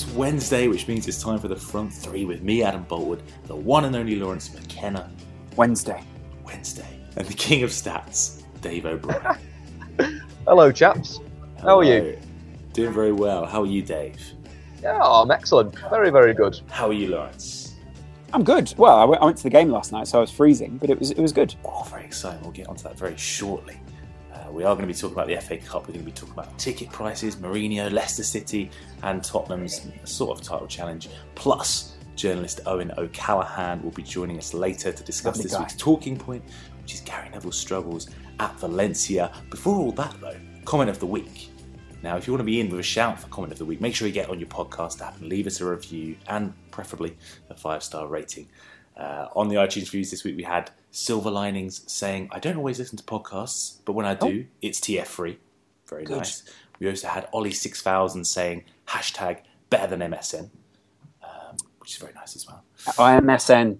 It's Wednesday, which means it's time for the front three with me, Adam Boultwood, the one and only Laurence McKenna. Wednesday. Wednesday. And the king of stats, Dave O'Brien. Hello, chaps. How are you? Doing very well. How are you, Dave? Yeah, I'm excellent. Very, very good. How are you, Laurence? I'm good. Well, I went, I went to the game last night, so I was freezing, but it was it was good. Oh, very exciting. We'll get onto that very shortly. Uh, we are going to be talking about the FA Cup. We're going to be talking about ticket prices, Mourinho, Leicester City, and Tottenham's sort of title challenge. Plus, journalist Eoin O'Callaghan will be joining us later to discuss Lovely this guy. week's talking point, which is Gary Neville's struggles at Valencia. Before all that, though, comment of the week. Now, if you want to be in with a shout for comment of the week, make sure you get on your podcast app and leave us a review and preferably a five star rating. Uh, on the iTunes reviews this week, we had Silver Linings saying, I don't always listen to podcasts, but when I do, it's TF free. Very Good. nice. We also had Ollie6000 saying, hashtag better than MSN, um, which is very nice as well. IMSN.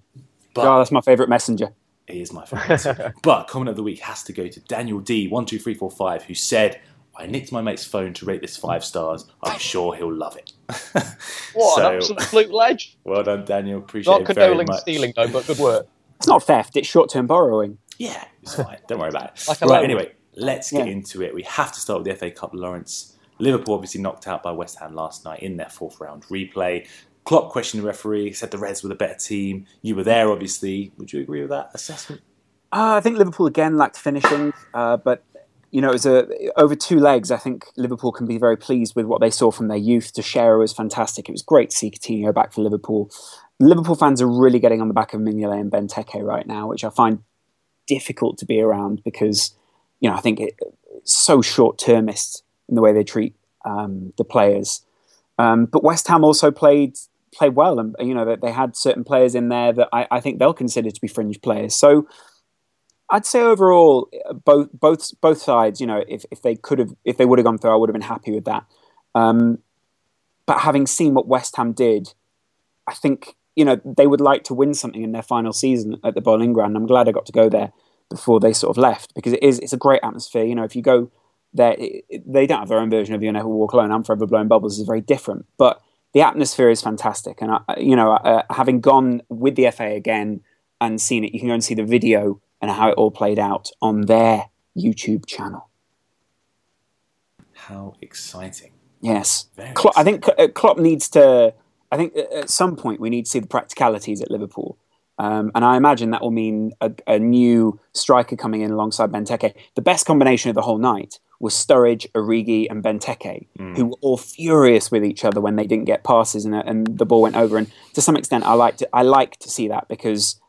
But- oh, that's my favourite messenger. He is my favourite. but comment of the week has to go to Daniel D12345, who said, I nicked my mate's phone to rate this five stars. I'm sure he'll love it. What So- an absolute ledge. Well done, Daniel. Appreciate Not it very condoning much. stealing, though, but good work. It's not theft; it's short-term borrowing. Yeah, it's fine. Don't worry about it. Like right, anyway, let's get Yeah. into it. We have to start with the FA Cup, Laurence. Liverpool obviously knocked out by West Ham last night in their fourth round replay. Klopp questioned the referee, said the Reds were the better team. You were there, obviously. Would you agree with that assessment? Uh, I think Liverpool again lacked finishing, uh, but you know, it was a, over two legs. I think Liverpool can be very pleased with what they saw from their youth. Teixeira was fantastic. It was great to see Coutinho back for Liverpool. Liverpool fans are really getting on the back of Mignolet and Benteke right now, which I find difficult to be around because you know I think it, it's so short-termist in the way they treat um, the players. Um, but West Ham also played played well, and you know that they had certain players in there that I, I think they'll consider to be fringe players. So I'd say overall, both both both sides, you know, if, if they could have, if they would have gone through, I would have been happy with that. Um, but having seen what West Ham did, I think you know they would like to win something in their final season at the Boleyn Ground. I'm glad I got to go there before they sort of left because it is it's a great atmosphere. You know, if you go there, it, it- they don't have their own version of "You Never Walk Alone." I'm forever blowing bubbles is very different, but the atmosphere is fantastic. And I, you know, uh, having gone with the FA again and seen it, you can go and see the video and how it all played out on their YouTube channel. How exciting. Yes, Very Klopp, I think Klopp needs to. I think at some point we need to see the practicalities at Liverpool, um, and I imagine that will mean a, a new striker coming in alongside Benteke. The best combination of the whole night was Sturridge, Origi, and Benteke, who were all furious with each other when they didn't get passes and, uh, and the ball went over. And to some extent, I like to I like to see that because,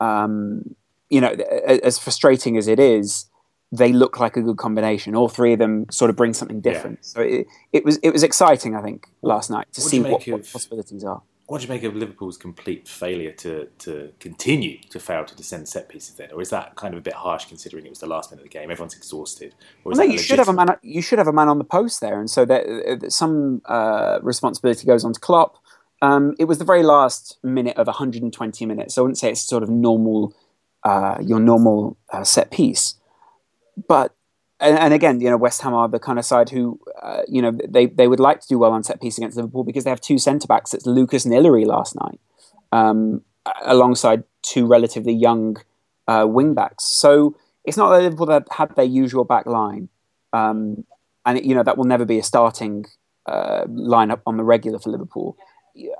um, you know, as frustrating as it is, they look like a good combination. All three of them sort of bring something different. So it, it was it was exciting, I think, last night to what see what, make what possibilities are. What do you make of Liverpool's complete failure to, to continue to fail to defend set pieces then? Or is that kind of a bit harsh considering it was the last minute of the game? Everyone's exhausted. Or Well, no, that you should have a man. You should have a man on the post there, and so that, uh, some uh, responsibility goes on to Klopp. Um, it was the very last minute of 120 minutes. So I wouldn't say it's sort of normal, uh, your normal uh, set piece, but and, and again, you know, West Ham are the kind of side who, uh, you know, they, they would like to do well on set piece against Liverpool because they have two centre backs. It's Lucas and last night, um, alongside two relatively young uh, wing backs. So it's not that Liverpool that had their usual back line, um, and it, you know that will never be a starting uh, lineup on the regular for Liverpool.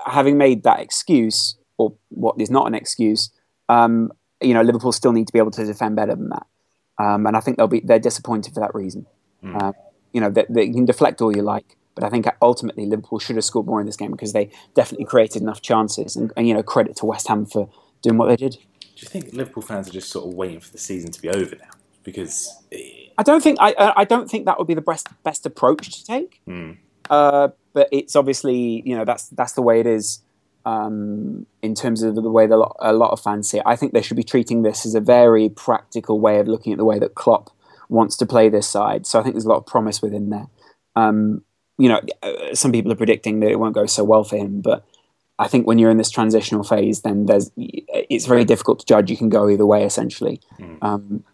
Having made that excuse, or what is not an excuse, um, you know, Liverpool still need to be able to defend better than that. Um, and I think they'll be they're disappointed for that reason. Mm. Uh, you know, they, they, you can deflect all you like, but I think ultimately Liverpool should have scored more in this game because they definitely created enough chances. And, and, you know, credit to West Ham for doing what they did. Do you think Liverpool fans are just sort of waiting for the season to be over now? Because I don't think I I don't think that would be the best best approach to take. Mm. Uh, but it's obviously you know that's that's the way it is um, in terms of the way that a lot of fans see it. I think they should be treating this as a very practical way of looking at the way that Klopp wants to play this side. So I think there's a lot of promise within there. Um, you know, uh, some people are predicting that it won't go so well for him, but I think when you're in this transitional phase, then there's it's very difficult to judge. You can go either way, essentially. Mm. Um,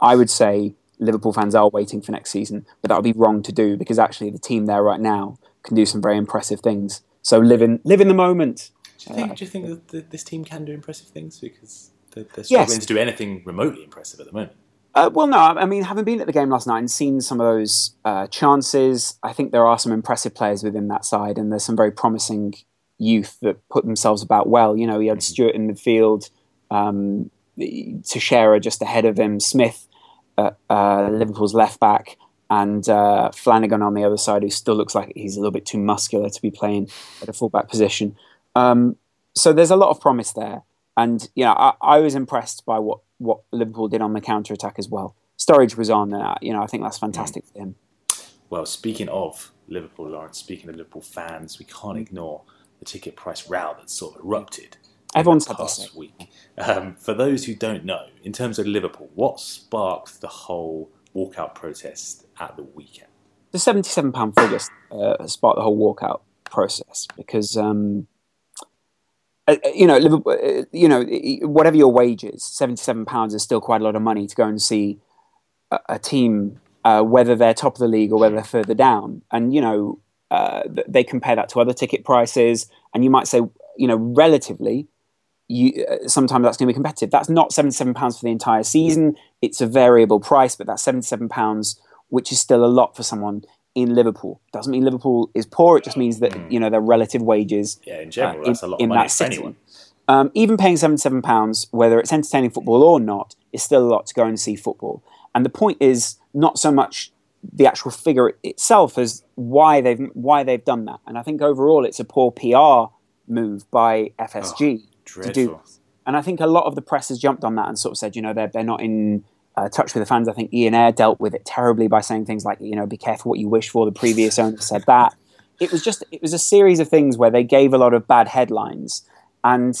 I would say Liverpool fans are waiting for next season, but that would be wrong to do because actually the team there right now can do some very impressive things. So live in live in the moment. Do you think? Do you think that this team can do impressive things because they're, they're struggling yes. to do anything remotely impressive at the moment? Uh, well, no. I mean, having been at the game last night and seen some of those uh, chances, I think there are some impressive players within that side, and there's some very promising youth that put themselves about well. You know, he had mm-hmm. Stewart in the field, um, Teixeira just ahead of him, Smith, uh, uh, Liverpool's left back, and uh, Flanagan on the other side, who still looks like he's a little bit too muscular to be playing at a fullback position. Um, so there's a lot of promise there, and you know I, I, was impressed by what what Liverpool did on the counter attack as well. Sturridge was on, uh, you know I think that's fantastic for him. Well, speaking of Liverpool, Laurence, speaking of Liverpool fans, we can't ignore the ticket price row that sort of erupted. Everyone's had week. Um, for those who don't know, in terms of Liverpool, what sparked the whole walkout protest at the weekend? The seventy-seven pound figure uh, sparked the whole walkout process because um, uh, uh, you know, Liverpool, uh, you know, whatever your wage is, seventy-seven pounds is still quite a lot of money to go and see a, a team, uh, whether they're top of the league or whether they're further down. And you know, uh, they compare that to other ticket prices, and you might say, you know, relatively, you sometimes that's going to be competitive. That's not seventy-seven pounds for the entire season. It's a variable price, but that's seventy-seven pounds, which is still a lot for someone in Liverpool. Doesn't mean Liverpool is poor. It just means that mm. you know their relative wages. Yeah, in general, uh, that's a lot of money for anyone. Um, even paying seventy-seven pounds, whether it's entertaining football or not, is still a lot to go and see football. And the point is not so much the actual figure itself as why they've why they've done that. And I think overall, it's a poor PR move by FSG oh, to do. And I think a lot of the press has jumped on that and sort of said, you know, they're they're not in uh, touch with the fans. I think Ian Ayre dealt with it terribly by saying things like, you know, be careful what you wish for. The previous owner said that. It was just, it was a series of things where they gave a lot of bad headlines. And,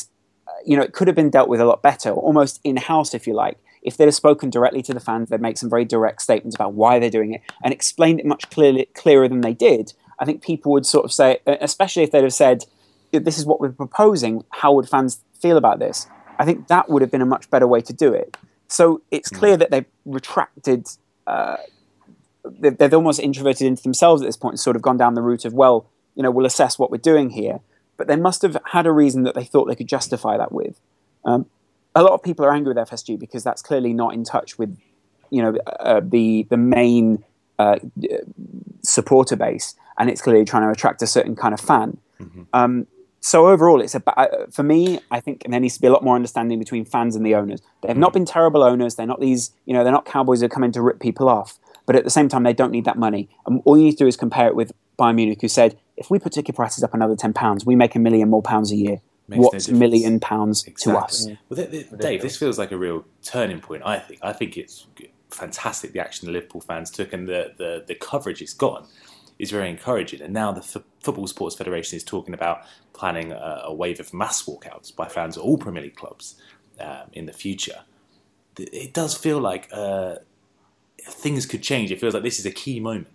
uh, you know, it could have been dealt with a lot better, almost in house, if you like. If they'd have spoken directly to the fans, they'd make some very direct statements about why they're doing it and explained it much clearly, clearer than they did. I think people would sort of say, especially if they'd have said, this is what we're proposing, how would fans feel about this? I think that would have been a much better way to do it. So it's hmm. clear that they've retracted. Uh, they've, they've, almost introverted into themselves at this point, and sort of gone down the route of, well, you know, we'll assess what we're doing here. But they must have had a reason that they thought they could justify that with. Um, a lot of people are angry with FSG because that's clearly not in touch with, you know, uh, the the main uh, supporter base, and it's clearly trying to attract a certain kind of fan. Mm-hmm. Um, so overall, it's a uh, for me. I think there needs to be a lot more understanding between fans and the owners. They have not been terrible owners. They're not these, you know, they're not cowboys who come in to rip people off. But at the same time, they don't need that money. And all you need to do is compare it with Bayern Munich, who said, if we put ticket prices up another ten pounds, we make a million more pounds a year. Makes What's no million pounds exactly. to us? Well, Dave, this feels like a real turning point. I think. I think it's fantastic the action the Liverpool fans took and the the, the coverage it's gotten is very encouraging. And now the F- Football Supporters Federation is talking about planning a, a, wave of mass walkouts by fans of all Premier League clubs um, in the future. It does feel like uh, things could change. It feels like this is a key moment.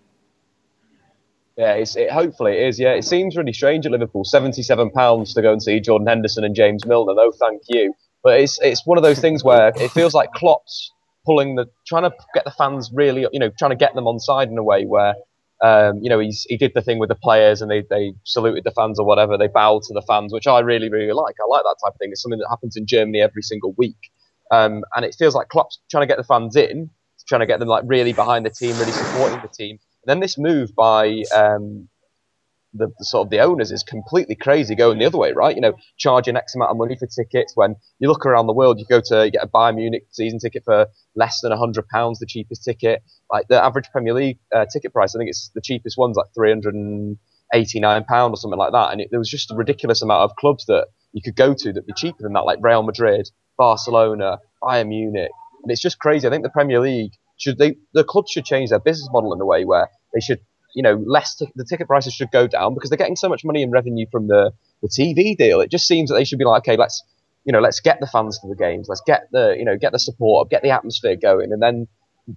Yeah, it, hopefully it is. Yeah, it seems really strange at Liverpool. Seventy-seven pounds to go and see Jordan Henderson and James Milner. No, thank you. But it's it's one of those things where it feels like Klopp's pulling the, trying to get the fans really, you know, trying to get them on side in a way where, um, you know, he's he did the thing with the players and they they saluted the fans or whatever. They bowed to the fans, which I really really like. I like that type of thing. It's something that happens in Germany every single week, um, and it feels like Klopp's trying to get the fans in, trying to get them like really behind the team, really supporting the team. And then this move by um, the, the, sort of the owners is completely crazy going the other way, right? You know, charging X amount of money for tickets when you look around the world, you go to you get a Bayern Munich season ticket for less than hundred pounds, the cheapest ticket. Like the average Premier League uh, ticket price, I think it's the cheapest one's like three hundred and eighty nine pound or something like that. And it, there was just a ridiculous amount of clubs that you could go to that'd be cheaper than that, like Real Madrid, Barcelona, Bayern Munich, and it's just crazy. I think the Premier League should they the clubs should change their business model in a way where they should you know, less t- the ticket prices should go down because they're getting so much money in revenue from the, the TV deal. It just seems that they should be like, okay, let's you know, let's get the fans to the games, let's get the you know, get the support, get the atmosphere going, and then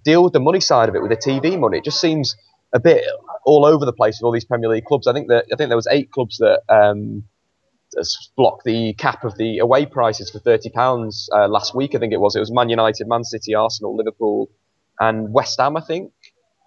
deal with the money side of it with the TV money. It just seems a bit all over the place with all these Premier League clubs. I think that I think there was eight clubs that um, blocked the cap of the away prices for thirty pounds uh, last week. I think it was. It was Man United, Man City, Arsenal, Liverpool, and West Ham. I think.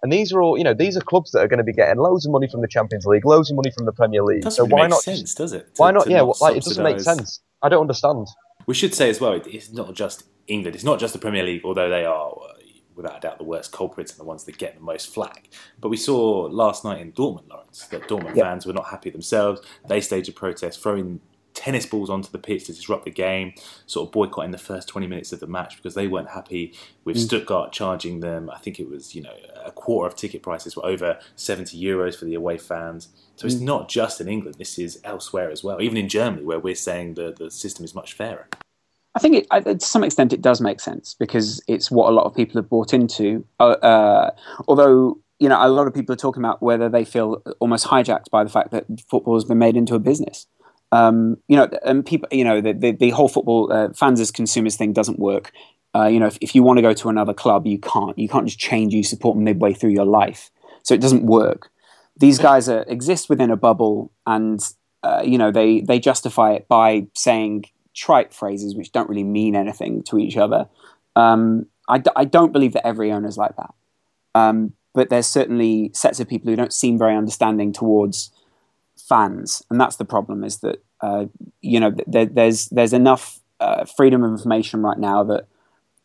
And these are all, you know, these are clubs that are going to be getting loads of money from the Champions League, loads of money from the Premier League. Doesn't so really why make not? sense, does it? why not? Yeah, well, like, it doesn't make sense. I don't understand. We should say as well, it's not just England. It's not just the Premier League, although they are, uh, without a doubt, the worst culprits and the ones that get the most flack. But we saw last night in Dortmund, Laurence, that Dortmund Yeah. fans were not happy themselves. They staged a protest, throwing tennis balls onto the pitch to disrupt the game, sort of boycotting the first 20 minutes of the match because they weren't happy with Stuttgart charging them. I think it was, you know, a quarter of ticket prices were over 70 euros for the away fans. So it's not just in England, this is elsewhere as well, even in Germany, where we're saying the, the system is much fairer. I think it, I- to some extent it does make sense because it's what a lot of people have bought into. Uh, uh, although you know a lot of people are talking about whether they feel almost hijacked by the fact that football has been made into a business. Um, you know, and people, you know, the the, the whole football uh, fans as consumers thing doesn't work. Uh, you know, if, if you want to go to another club, you can't. You can't just change you support midway through your life. So it doesn't work. These guys are, exist within a bubble, and uh, you know they they justify it by saying trite phrases which don't really mean anything to each other. Um, I, d- I don't believe that every owner is like that, um, but there's certainly sets of people who don't seem very understanding towards fans, and that's the problem. Is that uh, you know there, there's there's enough uh, freedom of information right now that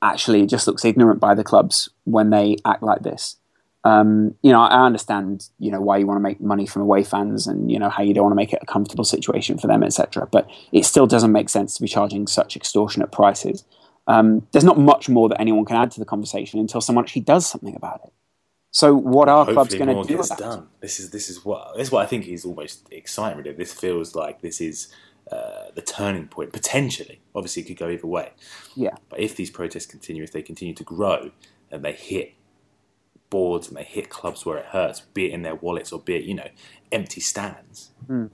actually it just looks ignorant by the clubs when they act like this. Um, you know, I understand, you know, why you want to make money from away fans and, you know, how you don't want to make it a comfortable situation for them, etc. But it still doesn't make sense to be charging such extortionate prices. Um, there's not much more that anyone can add to the conversation until someone actually does something about it. So what are clubs going to do gets about done. This is this is what this is what I think is almost exciting. Really, this feels like this is uh, the turning point potentially. Obviously, it could go either way. Yeah. But if these protests continue, if they continue to grow, and they hit boards and they hit clubs where it hurts, be it in their wallets or be it you know empty stands,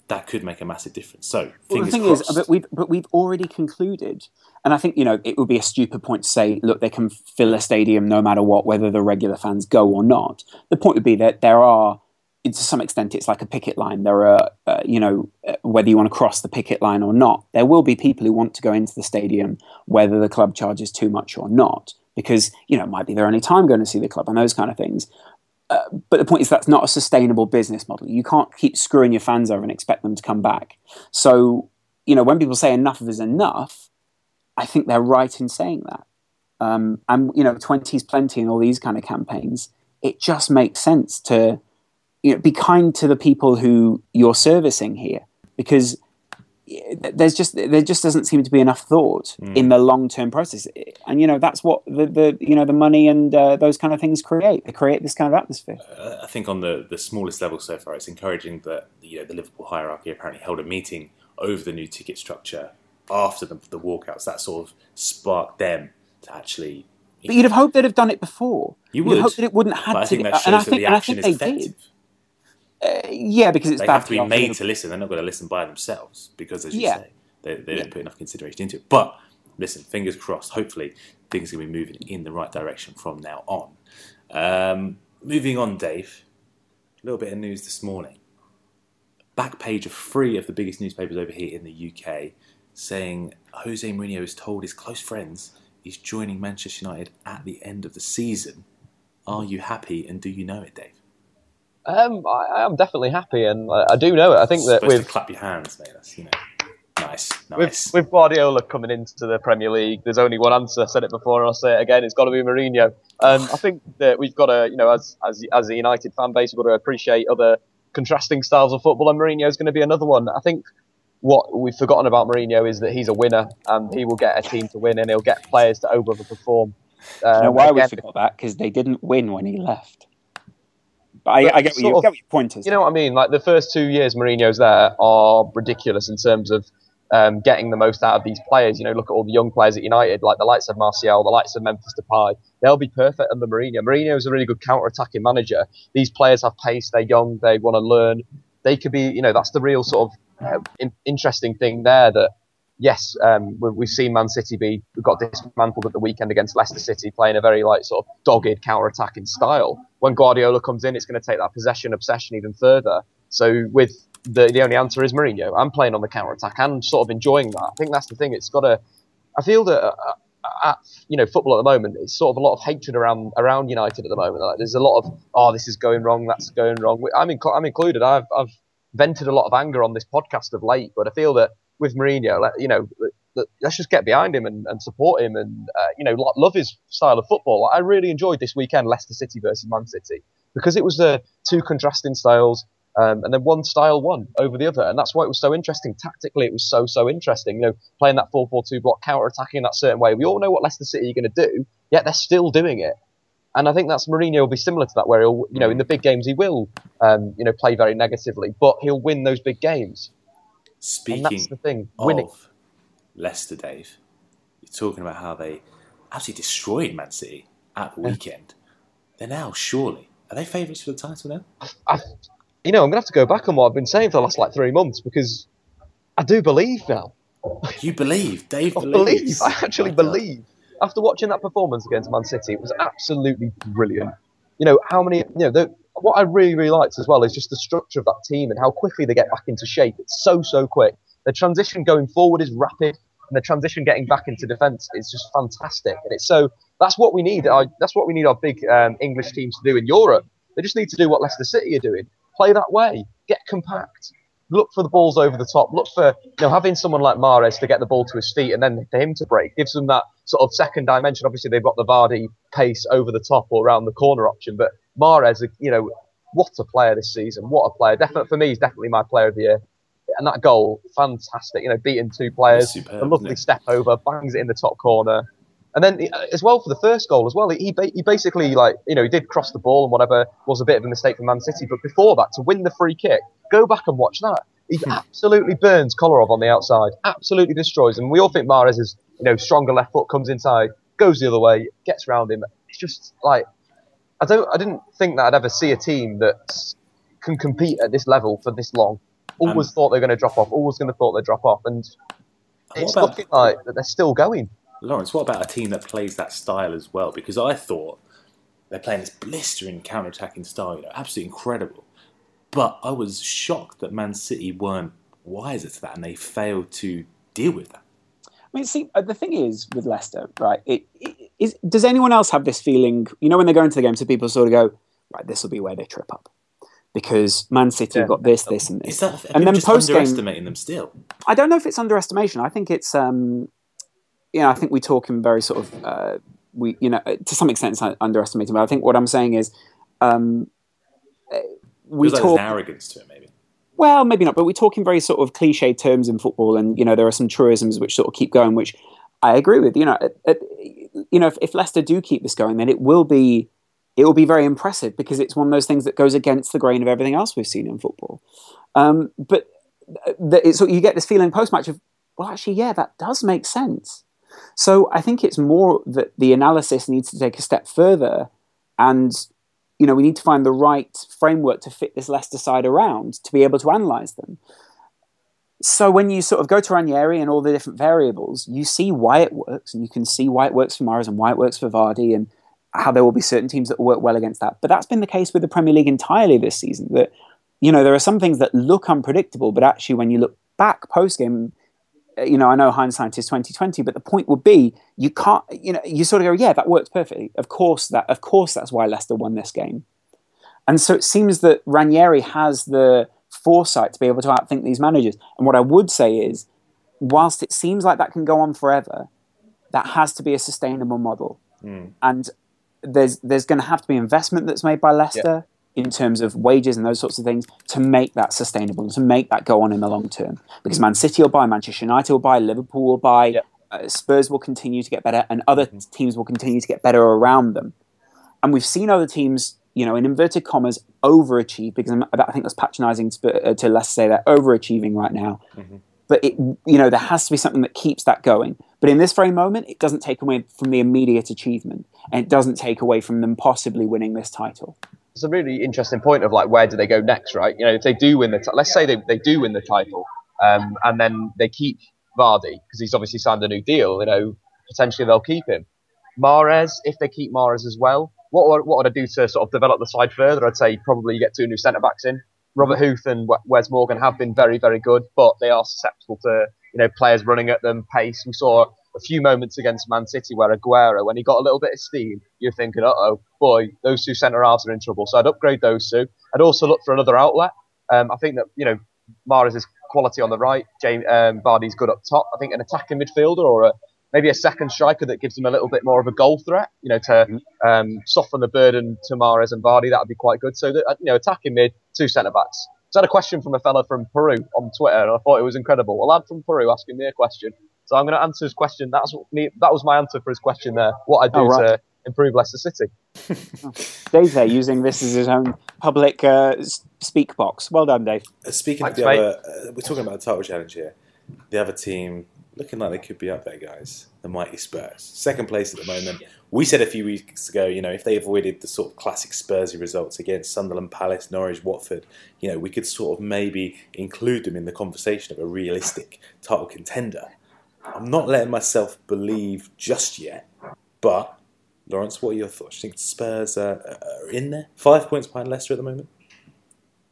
that could make a massive difference. So. Well, the thing crossed. is, but we've but we've already concluded, and I think you know it would be a stupid point to say, look, they can fill a stadium no matter what, whether the regular fans go or not. The point would be that there are, to some extent, it's like a picket line. There are, uh, you know, uh, whether you want to cross the picket line or not, there will be people who want to go into the stadium, whether the club charges too much or not, because you know it might be their only time going to see the club and those kind of things. Uh, but the point is that's not a sustainable business model. You can't keep screwing your fans over and expect them to come back. So, you know, when people say enough is enough, I think they're right in saying that. Um, and you know, twenties plenty and all these kind of campaigns. It just makes sense to, you know, be kind to the people who you're servicing here because there's just there just doesn't seem to be enough thought in the long term process, and you know that's what the, the you know the money and uh, those kind of things create. They create this kind of atmosphere. Uh, I think on the, the smallest level so far, it's encouraging that you know the Liverpool hierarchy apparently held a meeting over the new ticket structure after the, the walkouts. That sort of sparked them to actually. But you'd have hoped they'd have done it before. You You'd would. have hoped that it wouldn't have But I think that shows and I that think, the and I action is effective. did. Uh, yeah, because it's They have to be made to listen. They're not going to listen by themselves because, as you Yeah. say, they, they don't put enough consideration into it. But listen, fingers crossed. Hopefully, things are going to be moving in the right direction from now on. Um, moving on, Dave. A little bit of news this morning. Back page of three of the biggest newspapers over here in the UK saying Jose Mourinho has told his close friends he's joining Manchester United at the end of the season. Are you happy and do you know it, Dave? Um, I, am definitely happy, and I, I, do know it. I think that with clap your hands, mate. That's you know, nice, nice. With, with, Guardiola coming into the Premier League, there's only one answer. I said it before, and I'll say it again. It's got to be Mourinho. Um, I think that we've got to, you know, as as as a United fan base, we've got to appreciate other contrasting styles of football, and Mourinho is going to be another one. I think what we've forgotten about Mourinho is that he's a winner, and he will get a team to win, and he'll get players to overperform. Um, you know why again, we forgot that? Because they didn't win when he left. I, I get, what you, of, get what your point is. You know what I mean? Like the first two years Mourinho's there are ridiculous in terms of um, getting the most out of these players. You know, look at all the young players at United, like the likes of Martial, the likes of Memphis Depay. They'll be perfect under Mourinho. Mourinho is a really good counter-attacking manager. These players have pace. They're young. They want to learn. They could be, you know, that's the real sort of uh, in- interesting thing there that yes, um, we've seen Man City be got dismantled at the weekend against Leicester City, playing a very like sort of dogged counter-attacking style. When Guardiola comes in, it's going to take that possession obsession even further. So with the the only answer is Mourinho. I'm playing on the counter-attack and sort of enjoying that. I think that's the thing. It's got a. I feel that. Uh, at, you know, football at the moment, it's sort of a lot of hatred around around United at the moment. Like, there's a lot of, oh, this is going wrong, that's going wrong. I'm, I'm included. I've, I've vented a lot of anger on this podcast of late, but I feel that with Mourinho, let, you know, let's just get behind him and, and support him and, uh, you know, love his style of football. I really enjoyed this weekend Leicester City versus Man City because it was the two contrasting styles. Um, and then one style won over the other, and that's why it was so interesting. Tactically, it was so so interesting. You know, playing that 4-4-2 block, counter attacking in that certain way. We all know what Leicester City are going to do, yet they're still doing it. And I think that's Mourinho will be similar to that, where he'll, you know, in the big games he will, um, you know, play very negatively, but he'll win those big games. Speaking and that's the thing, winning. of Leicester, Dave, you're talking about how they absolutely destroyed Man City at the weekend. They're now surely are they favourites for the title now? I, you know, I'm gonna have to go back on what I've been saying for the last like three months because I do believe now. You believe, Dave? I believe. I actually believe. After watching that performance against Man City, it was absolutely brilliant. You know how many? You know, the, what I really, really liked as well is just the structure of that team and how quickly they get back into shape. It's so, so quick. The transition going forward is rapid, and the transition getting back into defence is just fantastic. And it's so that's what we need. Our, that's what we need our big um, English teams to do in Europe. They just need to do what Leicester City are doing. Play that way. Get compact. Look for the balls over the top. Look for you know having someone like Mahrez to get the ball to his feet and then for him to break gives them that sort of second dimension. Obviously, they've got the Vardy pace over the top or around the corner option, but Mahrez, you know, what a player this season! What a player! Definitely for me, he's definitely my player of the year. And that goal, fantastic! You know, beating two players, superb, a lovely step over, bangs it in the top corner. And then uh, as well for the first goal as well, he he basically like you know he did cross the ball and whatever was a bit of a mistake for Man City, but before that to win the free kick, go back and watch that. He hmm. absolutely burns Kolarov on the outside, absolutely destroys him. We all think Mahrez is you know stronger left foot, comes inside, goes the other way, gets around him. It's just like I don't I didn't think that I'd ever see a team that can compete at this level for this long. Always um, thought they're going to drop off. Always going to thought they'd drop off, and it's about, looking like that they're still going. Laurence, what about a team that plays that style as well? Because I thought they're playing this blistering counter-attacking style, you know, absolutely incredible. But I was shocked that Man City weren't wiser to that and they failed to deal with that. I mean, see, uh, the thing is with Leicester, right? It, it, is, does anyone else have this feeling? You know, when they go into the game, so people sort of go, right, this will be where they trip up because Man City yeah. got this, this, and this. Is that, and then post game, underestimating them still? I don't know if it's underestimation. I think it's um, you know, I think we talk in very sort of, uh, we, you know, to some extent it's underestimating, but I think what I'm saying is, um, uh, we talk like arrogance to it, maybe. Well, maybe not, but we talk in very sort of cliche terms in football, and you know, there are some truisms which sort of keep going, which I agree with. You know, you know, if, if Leicester do keep this going, then it will be, it will be very impressive because it's one of those things that goes against the grain of everything else we've seen in football. Um, but the, so you get this feeling post match of, well, actually, yeah, that does make sense. So I think it's more that the analysis needs to take a step further, and you know we need to find the right framework to fit this Leicester side around to be able to analyze them. So when you sort of go to Ranieri and all the different variables, you see why it works, and you can see why it works for Mahrez and why it works for Vardy, and how there will be certain teams that will work well against that. But that's been the case with the Premier League entirely this season. That you know there are some things that look unpredictable, but actually when you look back post game uh, you know, I know hindsight is twenty twenty, but the point would be you can't, you know, you sort of go, yeah, that works perfectly. Of course, that of course that's why Leicester won this game. And so it seems that Ranieri has the foresight to be able to outthink these managers. And what I would say is, whilst it seems like that can go on forever, that has to be a sustainable model. Mm. And there's there's going to have to be investment that's made by Leicester in terms of wages and those sorts of things to make that sustainable and to make that go on in the long term. Because Man City will buy, Manchester United will buy, Liverpool will buy, Yeah. uh, Spurs will continue to get better, and other Mm-hmm. teams will continue to get better around them. And we've seen other teams, you know, in inverted commas, overachieve because I'm, I think that's patronising to, uh, to Leicester say they're overachieving right now. Mm-hmm. But it, you know, there has to be something that keeps that going. But in this very moment, it doesn't take away from the immediate achievement, and it doesn't take away from them possibly winning this title. it's a really interesting point of like where do they go next, right? You know, if they do win the, t- let's say they, they do win the title, um, and then they keep Vardy because he's obviously signed a new deal. You know, potentially they'll keep him. Mahrez, if they keep Mahrez as well, what would, what would I do to sort of develop the side further? I'd say probably you get two new centre backs in. Robert Huth and Wes- Morgan have been very very good, but they are susceptible to you know players running at them pace. We saw a few moments against Man City where Aguero, when he got a little bit of steam, you're thinking, uh oh, boy, those two centre halves are in trouble. So I'd upgrade those two. I'd also look for another outlet. Um, I think that, you know, Mahrez is quality on the right. James um, good up top. I think an attacking midfielder or a, maybe a second striker that gives him a little bit more of a goal threat, you know, to um, soften the burden to Mahrez and Vardy. That would be quite good. So, that, uh, you know, attacking mid, two centre backs. So I had a question from a fella from Peru on Twitter, and I thought it was incredible. A lad from Peru asking me a question. So I'm going to answer his question. That's me, that was my answer for his question there. What I do Oh, right. to improve Leicester City. Dave there using this as his own public uh, speak box. Well done, Dave. Uh, Speaking Thanks, of the mate. other, uh, we're talking about the title challenge here. The other team looking like they could be up there, guys. The mighty Spurs, second place at the moment. We said a few weeks ago, you know, if they avoided the sort of classic Spursy results against Sunderland, Palace, Norwich, Watford, you know, we could sort of maybe include them in the conversation of a realistic title contender. I'm not letting myself believe just yet, but Laurence, what are your thoughts? Do you think Spurs are, are in there? Five points behind Leicester at the moment.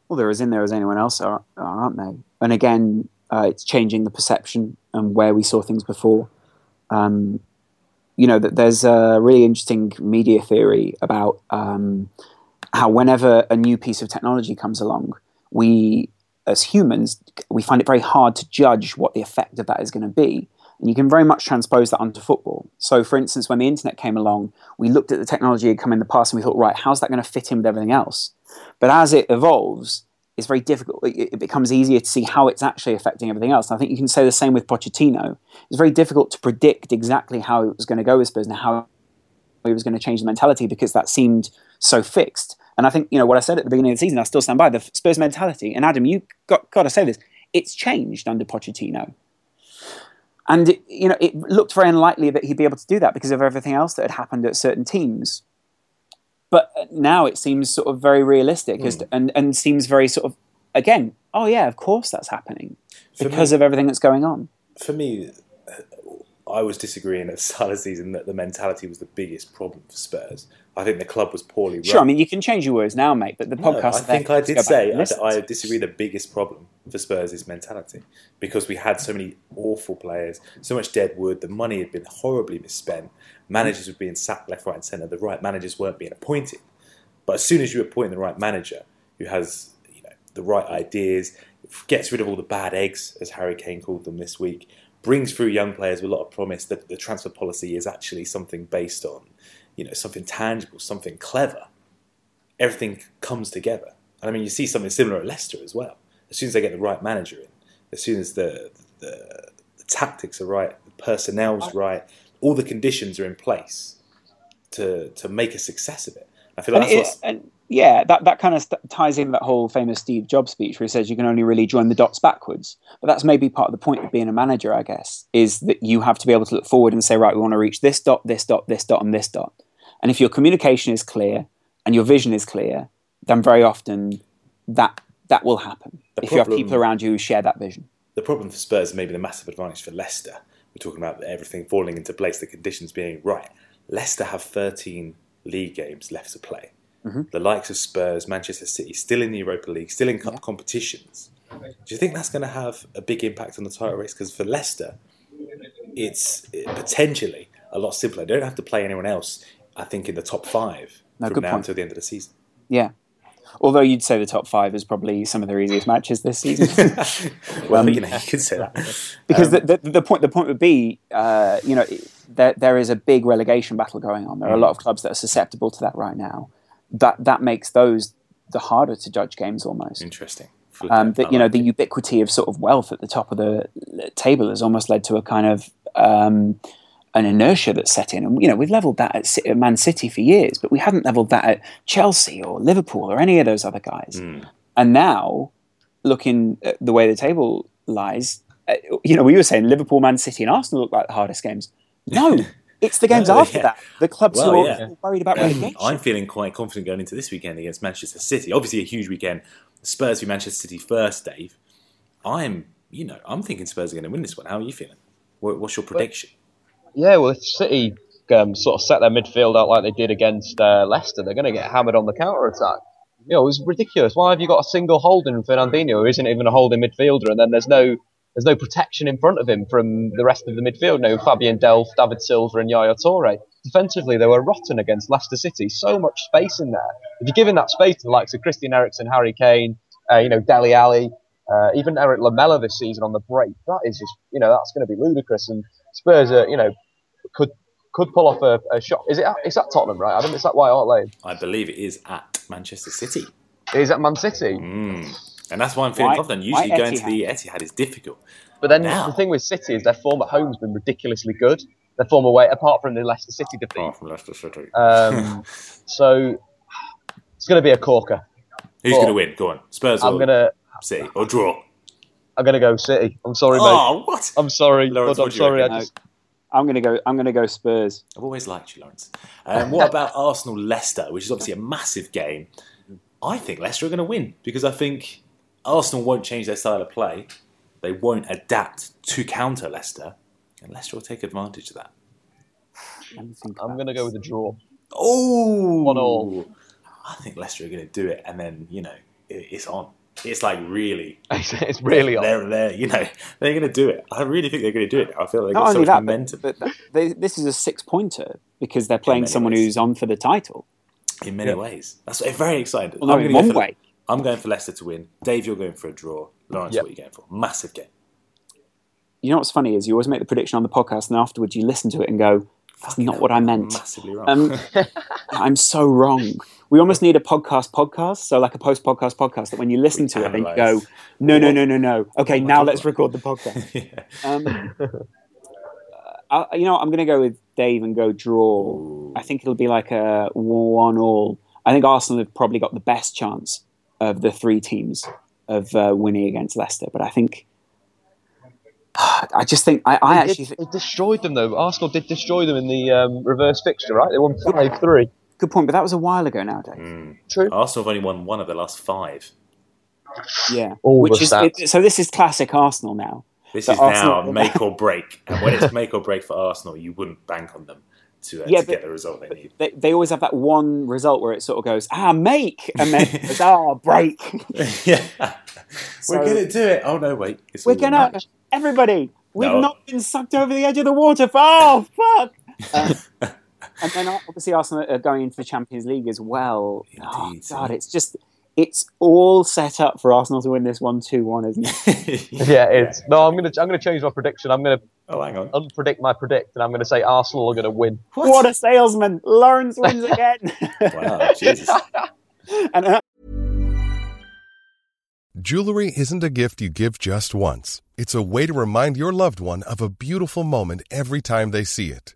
Well, they're as in there as anyone else are, are aren't they? And again, uh, it's changing the perception and where we saw things before. Um, you know, that there's a really interesting media theory about um, how whenever a new piece of technology comes along, we, as humans, we find it very hard to judge what the effect of that is going to be. And you can very much transpose that onto football. So, for instance, when the internet came along, we looked at the technology that had come in the past and we thought, right, how's that going to fit in with everything else? But as it evolves, it's very difficult. It, becomes easier to see how it's actually affecting everything else. And I think you can say the same with Pochettino. It's very difficult to predict exactly how it was going to go with Spurs and how he was going to change the mentality because that seemed so fixed. And I think you know what I said at the beginning of the season. I still stand by the Spurs mentality. And Adam, you got got to say this. It's changed under Pochettino. And it, you know, it looked very unlikely that he'd be able to do that because of everything else that had happened at certain teams. But now it seems sort of very realistic, as hmm. and and seems very sort of again. Oh yeah, of course that's happening For because me- of everything that's going on. for me, I was disagreeing at the start of the season that the mentality was the biggest problem for Spurs. I think the club was poorly run. Sure, I mean you can change your words now, mate. But the No, podcast. I think I did say I. I disagree. The biggest problem for Spurs is mentality because we had so many awful players, so much dead wood. The money had been horribly misspent. Managers were being sacked left, right, and centre. The right managers weren't being appointed. But as soon as you appoint the right manager who has you know the right ideas, gets rid of all the bad eggs, as Harry Kane called them this week, brings through young players with a lot of promise, that the transfer policy is actually something based on you know something tangible, something clever. Everything comes together. And I mean, you see something similar at Leicester as well. As soon as they get the right manager in, as soon as the the, the tactics are right, the personnel's right, all the conditions are in place to to make a success of it. I feel like and, that's it- yeah, that, that kind of st- ties in that whole famous Steve Jobs speech where he says you can only really join the dots backwards. But that's maybe part of the point of being a manager, I guess, is that you have to be able to look forward and say, right, we want to reach this dot, this dot, this dot, and this dot. And if your communication is clear and your vision is clear, then very often that that will happen. The if you have people around you who share that vision. the problem for Spurs, maybe the massive advantage for Leicester. We're talking about everything falling into place, the conditions being right. Leicester have 13 league games left to play. The likes of Spurs, Manchester City, still in the Europa League, still in cup competitions. Do you think that's going to have a big impact on the title race? Because for Leicester, it's potentially a lot simpler. They don't have to play anyone else. I think in the top five No, from now point. until the end of the season. Yeah. Although you'd say the top five is probably some of their easiest matches this season. well, Um, you know, you could say that. because Um, the, the, the point the point would be, uh, you know, there there is a big relegation battle going on. There are a lot of clubs that are susceptible to that right now. That that makes those the harder to judge games almost. Interesting. Um, that you know like the it. ubiquity of sort of wealth at the top of the table has almost led to a kind of um, an inertia that's set in. And you know we've leveled that at, Man City for years, but we haven't leveled that at Chelsea or Liverpool or any of those other guys. Mm. And now, looking at the way the table lies, uh, you know we were saying Liverpool, Man City, and Arsenal look like the hardest games. No, it's the games No, after yeah. that. The clubs Well, who are yeah. worried about relegation. I'm feeling quite confident going into this weekend against Manchester City. Obviously, a huge weekend. Spurs v Manchester City first, Dave. I'm, you know, I'm thinking Spurs are going to win this one. How are you feeling? What's your prediction? Yeah, well, if City um, sort of set their midfield out like they did against uh, Leicester, they're going to get hammered on the counter attack. You know, it was ridiculous. Why have you got a single holding in Fernandinho who isn't even a holding midfielder, and then there's no there's no protection in front of him from the rest of the midfield? No, Fabian Delph, David Silva, and Yaya Toure. Defensively, they were rotten against Leicester City. So much space in there. If you're giving that space to the likes of Christian Eriksen, Harry Kane, uh, you know, Dele Alli, uh, even Erik Lamela this season on the break, that is just, you know, that's going to be ludicrous. And Spurs are, you know, could could pull off a, a shot. Is it? it? Is that Tottenham, right? I don't. Is that White Hart Lane? I believe it is at Manchester City. Is that Man City? Mm. And that's why I'm feeling Why- confident. Usually going to the Etihad is difficult. But then Now. the thing with City is their form at home's been ridiculously good. Their form away, apart from the Leicester City defeat. Apart from Leicester City. Um, so it's going to be a corker. Who's going to win? Go on. Spurs I'm or gonna City? Or draw? I'm gonna go City. I'm sorry, mate. Oh, what? I'm sorry, Laurence, but I'm what do you sorry. I just... I'm gonna go. I'm gonna go Spurs. I've always liked you, Laurence. Um, what about Arsenal Leicester, which is obviously a massive game? I think Leicester are going to win because I think Arsenal won't change their style of play. They won't adapt to counter Leicester, and Leicester will take advantage of that. Let me think I'm gonna go with a draw. Oh, One all. I think Leicester are going to do it, and then you know it, it's on. It's like really, it's really on. they're, they're you know they're going to do it. I really think they're going to do it. I feel like they've Not got so much that, momentum but, but that- they, this is a six pointer because they're playing someone ways. who's on for the title. in many ways. That's very exciting. Well, no, I'm in gonna go one for- way. I'm going for Leicester to win. Dave, you're going for a draw. Laurence, Yep. what are you going for? Massive game. You know what's funny is you always make the prediction on the podcast, and afterwards you listen to it and go, "That's Fucking not hell, what I meant." Massively wrong. Um, I'm so wrong. We almost need a podcast podcast, so like a post podcast podcast that when you listen to it, then you go. "No, no, no, no, no." Okay, am now let's record the podcast. yeah. Um, uh, I, you know, what, I'm going to go with Dave and go draw. Ooh. I think it'll be like a one all. I think Arsenal have probably got the best chance of the three teams of uh, winning against Leicester, but I think. I just think I, I They actually did- think they destroyed them though. Arsenal did destroy them in the um, reverse fixture, right? They won five three. good point, but that was a while ago nowadays. Mm. True. Arsenal have only won one of the last five. Yeah, All which the is stats. it, so. This is classic Arsenal now. This So is now make or break. And when it's make or break for Arsenal, you wouldn't bank on them to, uh, Yeah, to but- get the result they need. They, they always have that one result where it sort of goes ah make and then it goes, ah break. yeah. So- We're going to do it. Oh, no, wait. It's We're gonna match. everybody. We've No. not been sucked over the edge of the water. Oh fuck! Um, and then obviously Arsenal are going into the Champions League as well. oh, Indeed. God, it's just it's all set up for Arsenal to win this one two one, isn't it? Yeah, it's no. I'm gonna I'm gonna change my prediction. I'm gonna oh, hang on. unpredict my predict, and I'm gonna say Arsenal are gonna win. What? a salesman! Laurence wins again. Wow, Jesus. and uh, Jewelry isn't a gift you give just once. It's a way to remind your loved one of a beautiful moment every time they see it.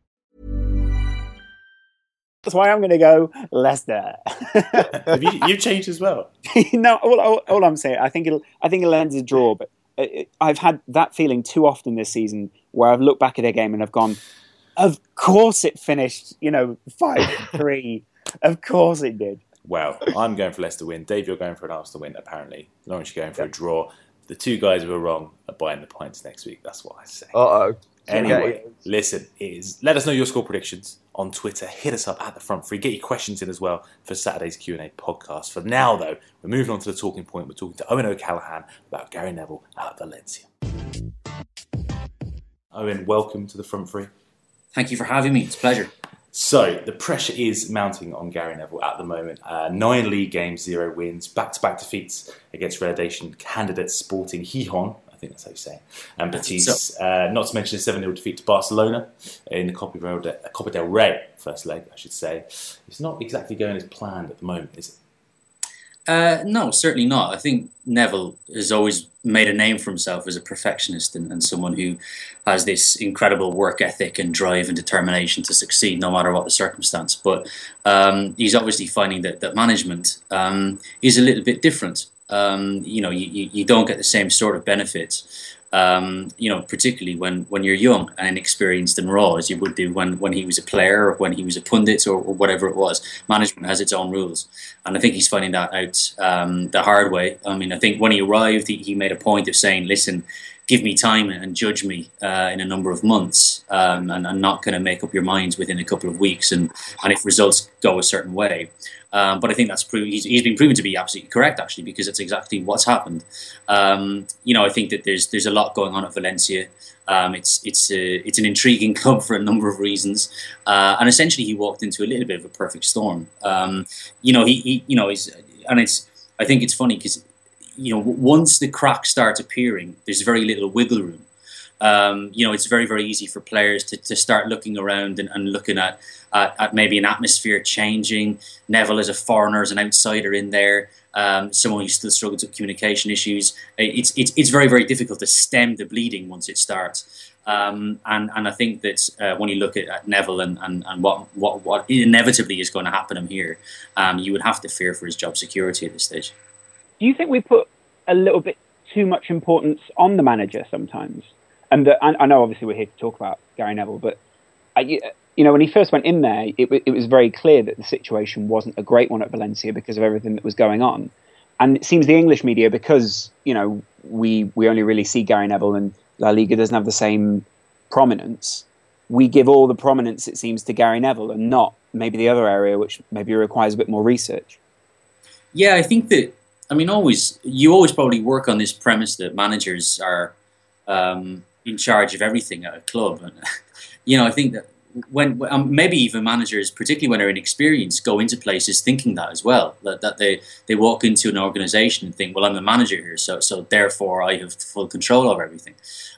That's why I'm going to go Leicester. Have you, you changed as well? no, all, all, all I'm saying, I think it'll, I think it'll end as a draw, but it, I've had that feeling too often this season where I've looked back at a game and I've gone, of course it finished, you know, 5 3. Of course it did. Well, I'm going for Leicester win. Dave, you're going for an Arsenal win, apparently. Laurence, you're going for a draw. The two guys who are wrong are buying the points next week. That's what I say. Uh oh. Anyway, listen, is let us know your score predictions on Twitter. Hit us up at the front free. Get your questions in as well for Saturday's Q and A podcast. For now, though, we're moving on to the talking point. We're talking to Eoin O'Callaghan about Gary Neville at Valencia. Eoin, welcome to the front free. Thank you for having me. It's a pleasure. So the pressure is mounting on Gary Neville at the moment. Uh, nine league games, zero wins, back-to-back defeats against relegation candidates Sporting Gijón. I think that's how you say it. And Betis, so. uh, not to mention a 7 0 defeat to Barcelona in the Copa del, Copa del Rey first leg, I should say. It's not exactly going as planned at the moment, is it? Uh, no, certainly not. I think Neville has always made a name for himself as a perfectionist and, and, someone who has this incredible work ethic and drive and determination to succeed no matter what the circumstance. But um, he's obviously finding that, that management um, is a little bit different. Um, you know, you, you don't get the same sort of benefits um, you know, particularly when, when you're young and inexperienced and raw, as you would do when, when he was a player or when he was a pundit or, or whatever it was. Management has its own rules. And I think he's finding that out um, the hard way. I mean, I think when he arrived, he, he made a point of saying, listen, give me time and judge me uh, in a number of months, um, and I'm not going to make up your minds within a couple of weeks. And, and if results go a certain way, um, but I think that's proven, he's, he's been proven to be absolutely correct, actually, because it's exactly what's happened. Um, you know, I think that there's there's a lot going on at Valencia. Um, it's it's a, it's an intriguing club for a number of reasons, uh, and essentially he walked into a little bit of a perfect storm. Um, you know, he, he you know he's and it's I think it's funny because you know once the cracks start appearing, there's very little wiggle room. Um, you know, it's very, very easy for players to, to start looking around and, and looking at, at, at, maybe an atmosphere changing. Neville as a foreigner, as an outsider in there, um, someone who still struggles with communication issues. It's, it's, it's very, very difficult to stem the bleeding once it starts. Um, and, and I think that uh, when you look at, at Neville and, and, and what, what, what inevitably is going to happen him here, um, you would have to fear for his job security at this stage. Do you think we put a little bit too much importance on the manager sometimes? and the, I, I, know obviously we're here to talk about Gary Neville, but You know when he first went in there, it, it was very clear that the situation wasn't a great one at Valencia because of everything that was going on. And it seems the English media, because you know we we only really see Gary Neville and La Liga doesn't have the same prominence. We give all the prominence, it seems, to Gary Neville and not maybe the other area, which maybe requires a bit more research. Yeah, I think that I mean, always you always probably work on this premise that managers are um, in charge of everything at a club. And you know, I think that when um, maybe even managers, particularly when they're inexperienced, go into places thinking that as well. That, that they they walk into an organisation and think, well, I'm the manager here, so so therefore I have full control of everything.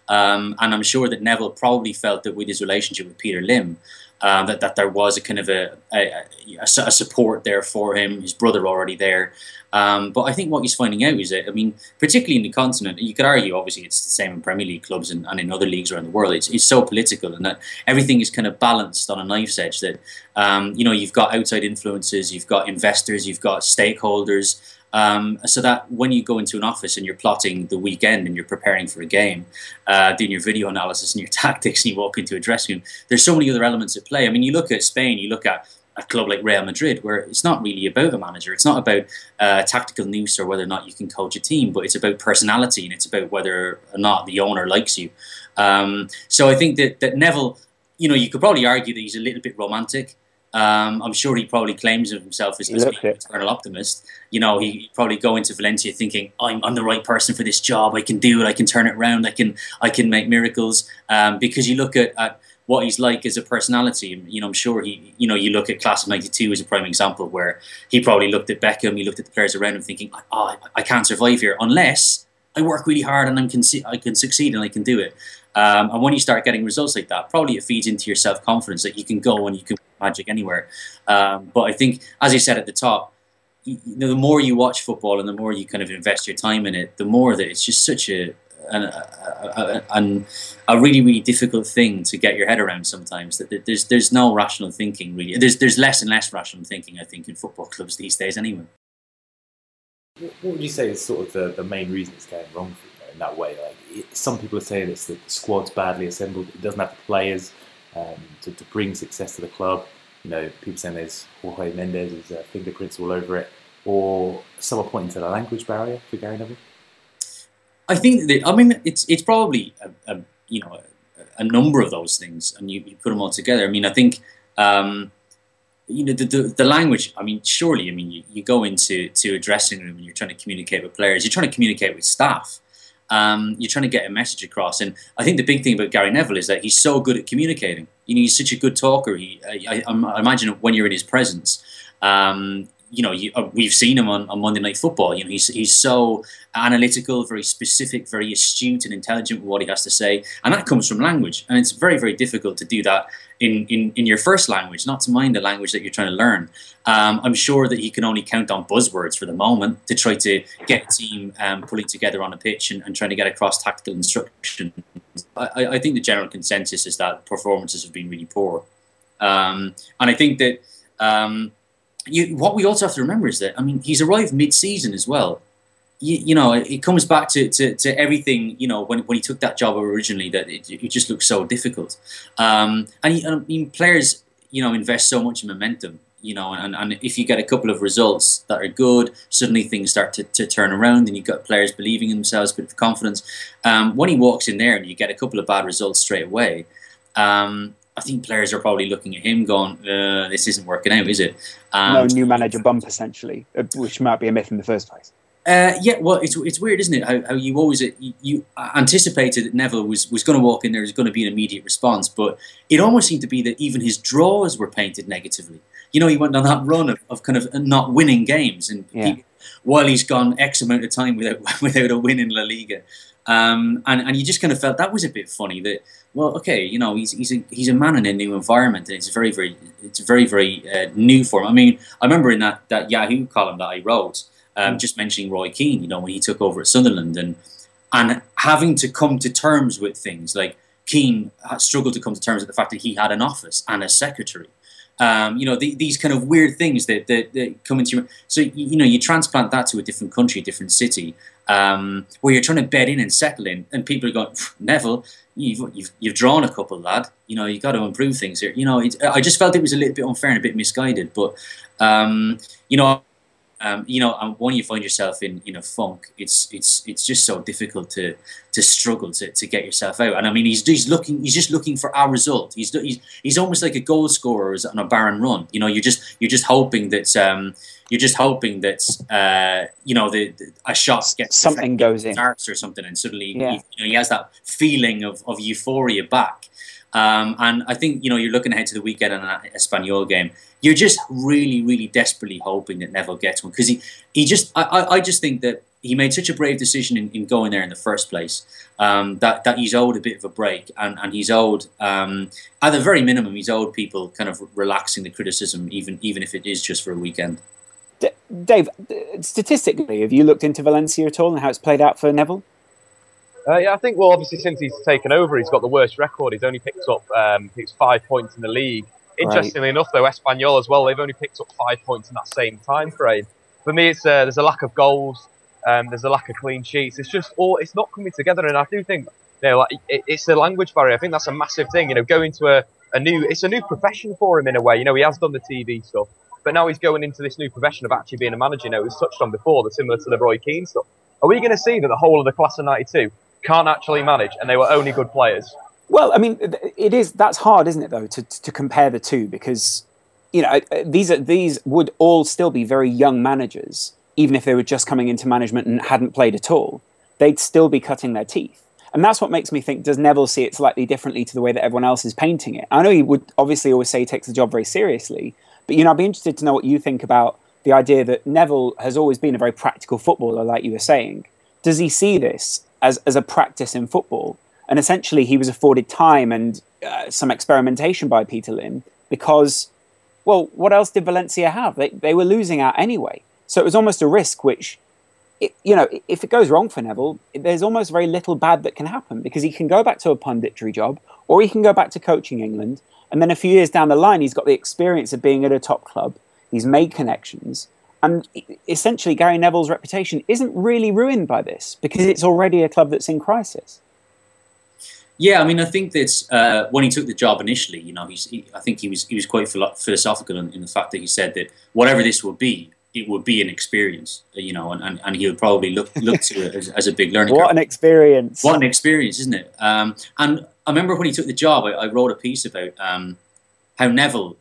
Um, and I'm sure that Neville probably felt that with his relationship with Peter Lim, um, that, that there was a kind of a, a, a, support there for him, his brother already there. Um, but I think what he's finding out is that, I mean, particularly in the continent, you could argue, obviously, it's the same in Premier League clubs and, and in other leagues around the world. It's, it's so political and that everything is kind of balanced on a knife's edge that, um, you know, you've got outside influences, you've got investors, you've got stakeholders. Um, so that when you go into an office and you're plotting the weekend and you're preparing for a game, uh, doing your video analysis and your tactics, and you walk into a dressing room, there's so many other elements at play. I mean, you look at Spain, you look at a club like Real Madrid, where it's not really about a manager, it's not about uh, tactical nous or whether or not you can coach a team, but it's about personality and it's about whether or not the owner likes you. Um, so I think that, that Neville, you know, you could probably argue that he's a little bit romantic. Um, I'm sure he probably claims of himself as, as an eternal optimist. You know, he probably go into Valencia thinking, I'm, I'm, the right person for this job. I can do it. I can turn it around. I can I can make miracles. Um, because you look at, at what he's like as a personality. You know, I'm sure he, you know, you look at Class of '92 as a prime example where he probably looked at Beckham, he looked at the players around him, thinking, "Oh, I can't survive here unless I work really hard and I can I can succeed and I can do it. Um, and when you start getting results like that, probably it feeds into your self confidence that you can go and you can magic anywhere. Um, but I think, as you said at the top, you, know, the more you watch football and the more you kind of invest your time in it, the more that it's just such a an, a, a, a, really really difficult thing to get your head around sometimes. That there's there's no rational thinking really. There's there's less and less rational thinking I think in football clubs these days anyway. What would you say is sort of the, the main reason it's going wrong for you in that way? Like it, some people are saying it's the squad's badly assembled it doesn't have the players um, to, to bring success to the club you know people saying there's Jorge Mendes's uh, fingerprints all over it or some are pointing to the language barrier for Gary Neville I think that I mean it's it's probably a, a you know a, a, number of those things, and you, you, put them all together. I mean, I think um, you know the, the, the language. I mean, surely, I mean, you, you go into to a dressing room and you're trying to communicate with players. You're trying to communicate with staff. Um, you're trying to get a message across, and I think the big thing about Gary Neville is that he's so good at communicating. You know, he's such a good talker. He, I, I, I imagine when you're in his presence, um, you know, you, uh, we've seen him on, on Monday Night Football. You know, he's he's so analytical, very specific, very astute and intelligent with what he has to say, and that comes from language. And it's very very difficult to do that in in, in your first language, not to mind the language that you're trying to learn. Um, I'm sure that he can only count on buzzwords for the moment to try to get a team um, pulling together on a pitch and, and, trying to get across tactical instruction. I, I, think the general consensus is that performances have been really poor, um, and I think that. You, what we also have to remember is that I mean he's arrived mid-season as well. You, you know, it, comes back to, to, to, everything. You know, when, when he took that job originally, that it, it just looked so difficult. Um, and he, I mean, players, you know, invest so much in momentum. You know, and, and if you get a couple of results that are good, suddenly things start to, to turn around, and you've got players believing in themselves, bit of confidence. Um, when he walks in there and you get a couple of bad results straight away, um, I think players are probably looking at him going, uh, "This isn't working out, is it?" No new manager bump, essentially, uh, which might be a myth in the first place. Uh, yeah, well, it's it's weird, isn't it? How, how you always you, you, anticipated that Neville was was going to walk in there, was going to be an immediate response, but it almost seemed to be that even his draws were painted negatively. You know, he went on that run of, of kind of not winning games, and yeah. he, while he's gone X amount of time without without a win in La Liga, um, and and you just kind of felt that was a bit funny that well, okay, you know, he's he's a he's a man in a new environment, and it's very very it's very very uh, new for him. I mean, I remember in that that Yahoo column that I wrote, um, mm. just mentioning Roy Keane, you know, when he took over at Sunderland, and and having to come to terms with things like Keane struggled to come to terms with the fact that he had an office and a secretary. Um, you know, the, these kind of weird things that, that, that come into your. So, you, you know, you transplant that to a different country, a different city, um, where you're trying to bed in and settle in, and people are going, Neville, you've, you've, you've drawn a couple, lad. You know, you've got to improve things here. You know, it, I just felt it was a little bit unfair and a bit misguided. But, um, you know, um, you know, when you find yourself in in a funk, it's it's it's just so difficult to to struggle to, to get yourself out. And I mean, he's he's looking, he's just looking for our result. He's he's he's almost like a goal scorer on a barren run. You know, you're just you're just hoping that um, you're just hoping that uh, you know the, the, a shot gets something goes in or something, and suddenly yeah. he, you know, he has that feeling of, of euphoria back. Um, and I think you know you're looking ahead to the weekend and an Espanyol game. You're just really, really desperately hoping that Neville gets one because he, he just I, I just think that he made such a brave decision in, in going there in the first place um, that that he's owed a bit of a break and, and he's owed um, at the very minimum he's owed people kind of relaxing the criticism even even if it is just for a weekend. D- Dave, statistically, have you looked into Valencia at all and how it's played out for Neville? Uh, yeah, I think well, obviously since he's taken over, he's got the worst record. He's only picked up um, five points in the league. Interestingly right. enough, though, Espanyol as well, they've only picked up five points in that same time frame. For me, it's uh, there's a lack of goals, um, there's a lack of clean sheets. It's just all it's not coming together, and I do think you know, like it, it's the language barrier. I think that's a massive thing. You know, going to a, a new it's a new profession for him in a way. You know, he has done the TV stuff, but now he's going into this new profession of actually being a manager. You know, it was touched on before, the similar to the Roy Keane stuff. Are we going to see that the whole of the class of '92 can't actually manage, and they were only good players. Well, I mean, it is that's hard, isn't it, though, to to compare the two because you know these are these would all still be very young managers, even if they were just coming into management and hadn't played at all. They'd still be cutting their teeth. And that's what makes me think does Neville see it slightly differently to the way that everyone else is painting it? I know he would obviously always say he takes the job very seriously, but you know, I'd be interested to know what you think about the idea that Neville has always been a very practical footballer, like you were saying, does he see this as, as a practice in football? And essentially, he was afforded time and uh, some experimentation by Peter Lim because, well, what else did Valencia have? They, they were losing out anyway. So it was almost a risk, which, it, you know, if it goes wrong for Neville, there's almost very little bad that can happen because he can go back to a punditry job or he can go back to coaching England. And then a few years down the line, he's got the experience of being at a top club. He's made connections. And essentially, Gary Neville's reputation isn't really ruined by this because it's already a club that's in crisis. Yeah, I mean, I think that uh, when he took the job initially, you know, he's, he, I think he was he was quite philosophical in, in, the fact that he said that whatever this will be, it would be an experience, you know, and, and, and he would probably look look to it as, as a big learning. What curve. an experience! What an experience, isn't it? Um, and I remember when he took the job, I, I wrote a piece about um, how Neville,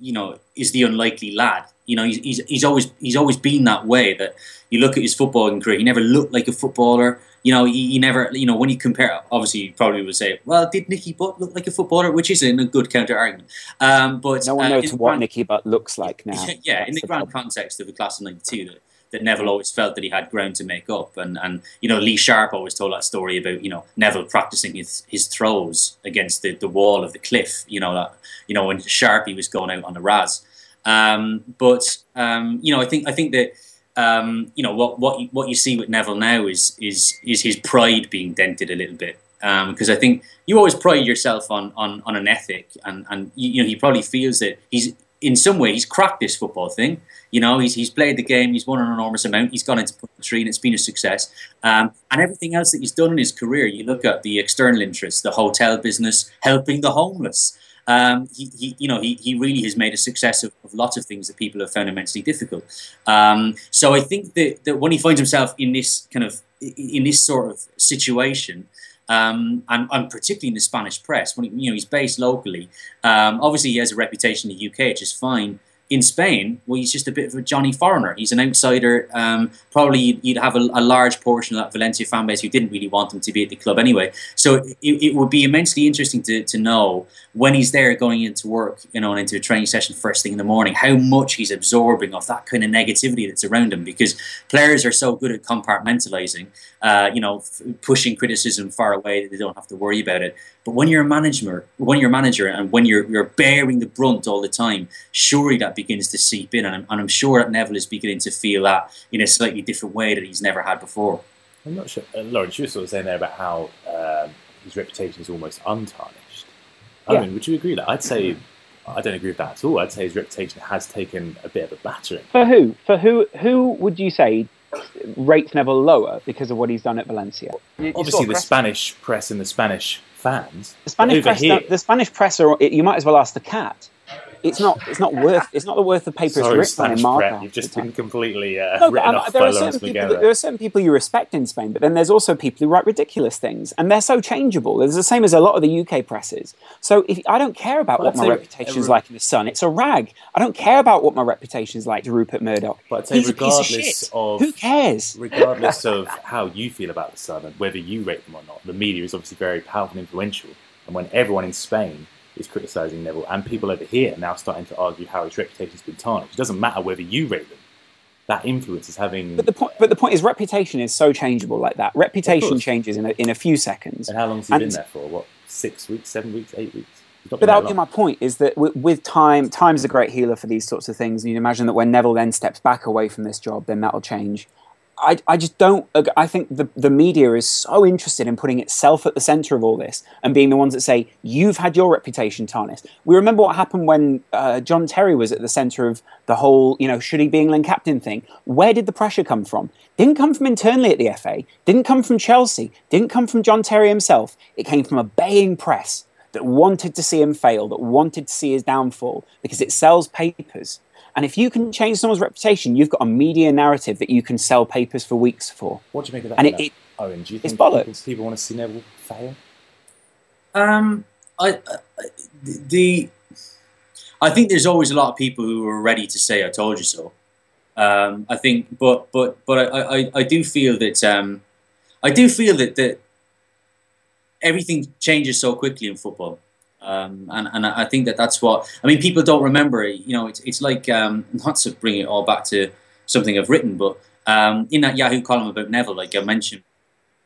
you know, is the unlikely lad. You know, he's, he's he's always he's always been that way. That you look at his footballing career, he never looked like a footballer you know, he, he, never, you know, when you compare, obviously, you probably would say, well, did Nicky Butt look like a footballer? Which is in a good counter argument. Um, but no one uh, knows what grand, Nicky Butt looks like now. Yeah, That's in the, the grand problem. context of the class of '92, that, that Neville always felt that he had ground to make up, and and you know, Lee Sharpe always told that story about you know Neville practicing his his throws against the, the wall of the cliff. You know that you know when Sharpie was going out on the Raz. Um, but um, you know, I think I think that um, you know what what you, what you see with Neville now is is is his pride being dented a little bit because um, I think you always pride yourself on on, on an ethic and and you, know he probably feels that he's in some way he's cracked this football thing. You know he's he's played the game, he's won an enormous amount, he's gone into three and it's been a success. Um, and everything else that he's done in his career, you look at the external interests, the hotel business, helping the homeless um, he, he, you know, he, he really has made a success of, of lots of things that people have found immensely difficult. Um, so I think that, that when he finds himself in this kind of in this sort of situation, um, and, and, particularly in the Spanish press, when he, you know he's based locally, um, obviously he has a reputation in the UK, which is fine in Spain, well, he's just a bit of a Johnny foreigner. He's an outsider. Um, probably you'd, have a, a, large portion of that Valencia fan base who didn't really want him to be at the club anyway. So it, it, would be immensely interesting to, to know when he's there going into work, you know, and into a training session first thing in the morning, how much he's absorbing of that kind of negativity that's around him. Because players are so good at compartmentalizing, uh, you know, f- pushing criticism far away that they don't have to worry about it. But when you're a manager, when you're a manager, and when you're you're bearing the brunt all the time, surely that begins to seep in, and I'm, and I'm sure that Neville is beginning to feel that in a slightly different way that he's never had before. I'm not sure, uh, Laurence. You were sort of saying there about how um, his reputation is almost untarnished. I yeah. mean, would you agree that? I'd say I don't agree with that at all. I'd say his reputation has taken a bit of a battering. For who? For who? Who would you say rates Neville lower because of what he's done at Valencia? You, Obviously, the Spanish press and the Spanish fans. The Spanish press, here, the Spanish press, are, you might as well ask the cat it's not it's not worth it's not the worth of paper Sorry, it's written in Marca. You've just been completely uh, no, written off there are Laurence people, There are certain people you respect in Spain, but then there's also people who write ridiculous things, and they're so changeable. It's the same as a lot of the UK presses. So if I don't care about well, what my reputation is like in the Sun, it's a rag. I don't care about what my reputation is like to Rupert Murdoch. But I'd say He's regardless of, of, who cares, regardless of how you feel about the Sun and whether you rate them or not, the media is obviously very powerful and influential. And when everyone in Spain is criticising Neville, and people over here now starting to argue how his reputation has been tarnished. It doesn't matter whether you rate them. That influence is having. But the point, but the point is, reputation is so changeable like that. Reputation changes in a, in a few seconds. And how long has he and been there for? What, six weeks, seven weeks, eight weeks? But that would be my point: is that with, with time, time's a great healer for these sorts of things. And you imagine that when Neville then steps back away from this job, then that'll change. I, I just don't. I think the, the media is so interested in putting itself at the center of all this and being the ones that say, you've had your reputation tarnished. We remember what happened when uh, John Terry was at the center of the whole, you know, should he be England captain thing. Where did the pressure come from? Didn't come from internally at the FA, didn't come from Chelsea, didn't come from John Terry himself. It came from a baying press that wanted to see him fail, that wanted to see his downfall because it sells papers. And if you can change someone's reputation, you've got a media narrative that you can sell papers for weeks for. What do you make of that? And it, it, Eoin, do you think people, people, want to see Neville fail? Um, I, uh, the, I think there's always a lot of people who are ready to say "I told you so." Um, I think, but but but I, I, I do feel that um, I do feel that that everything changes so quickly in football. Um, and, and I think that that's what I mean. People don't remember it. You know, it's, it's like um, not to bring it all back to something I've written, but Um, in that Yahoo column about Neville, like I mentioned,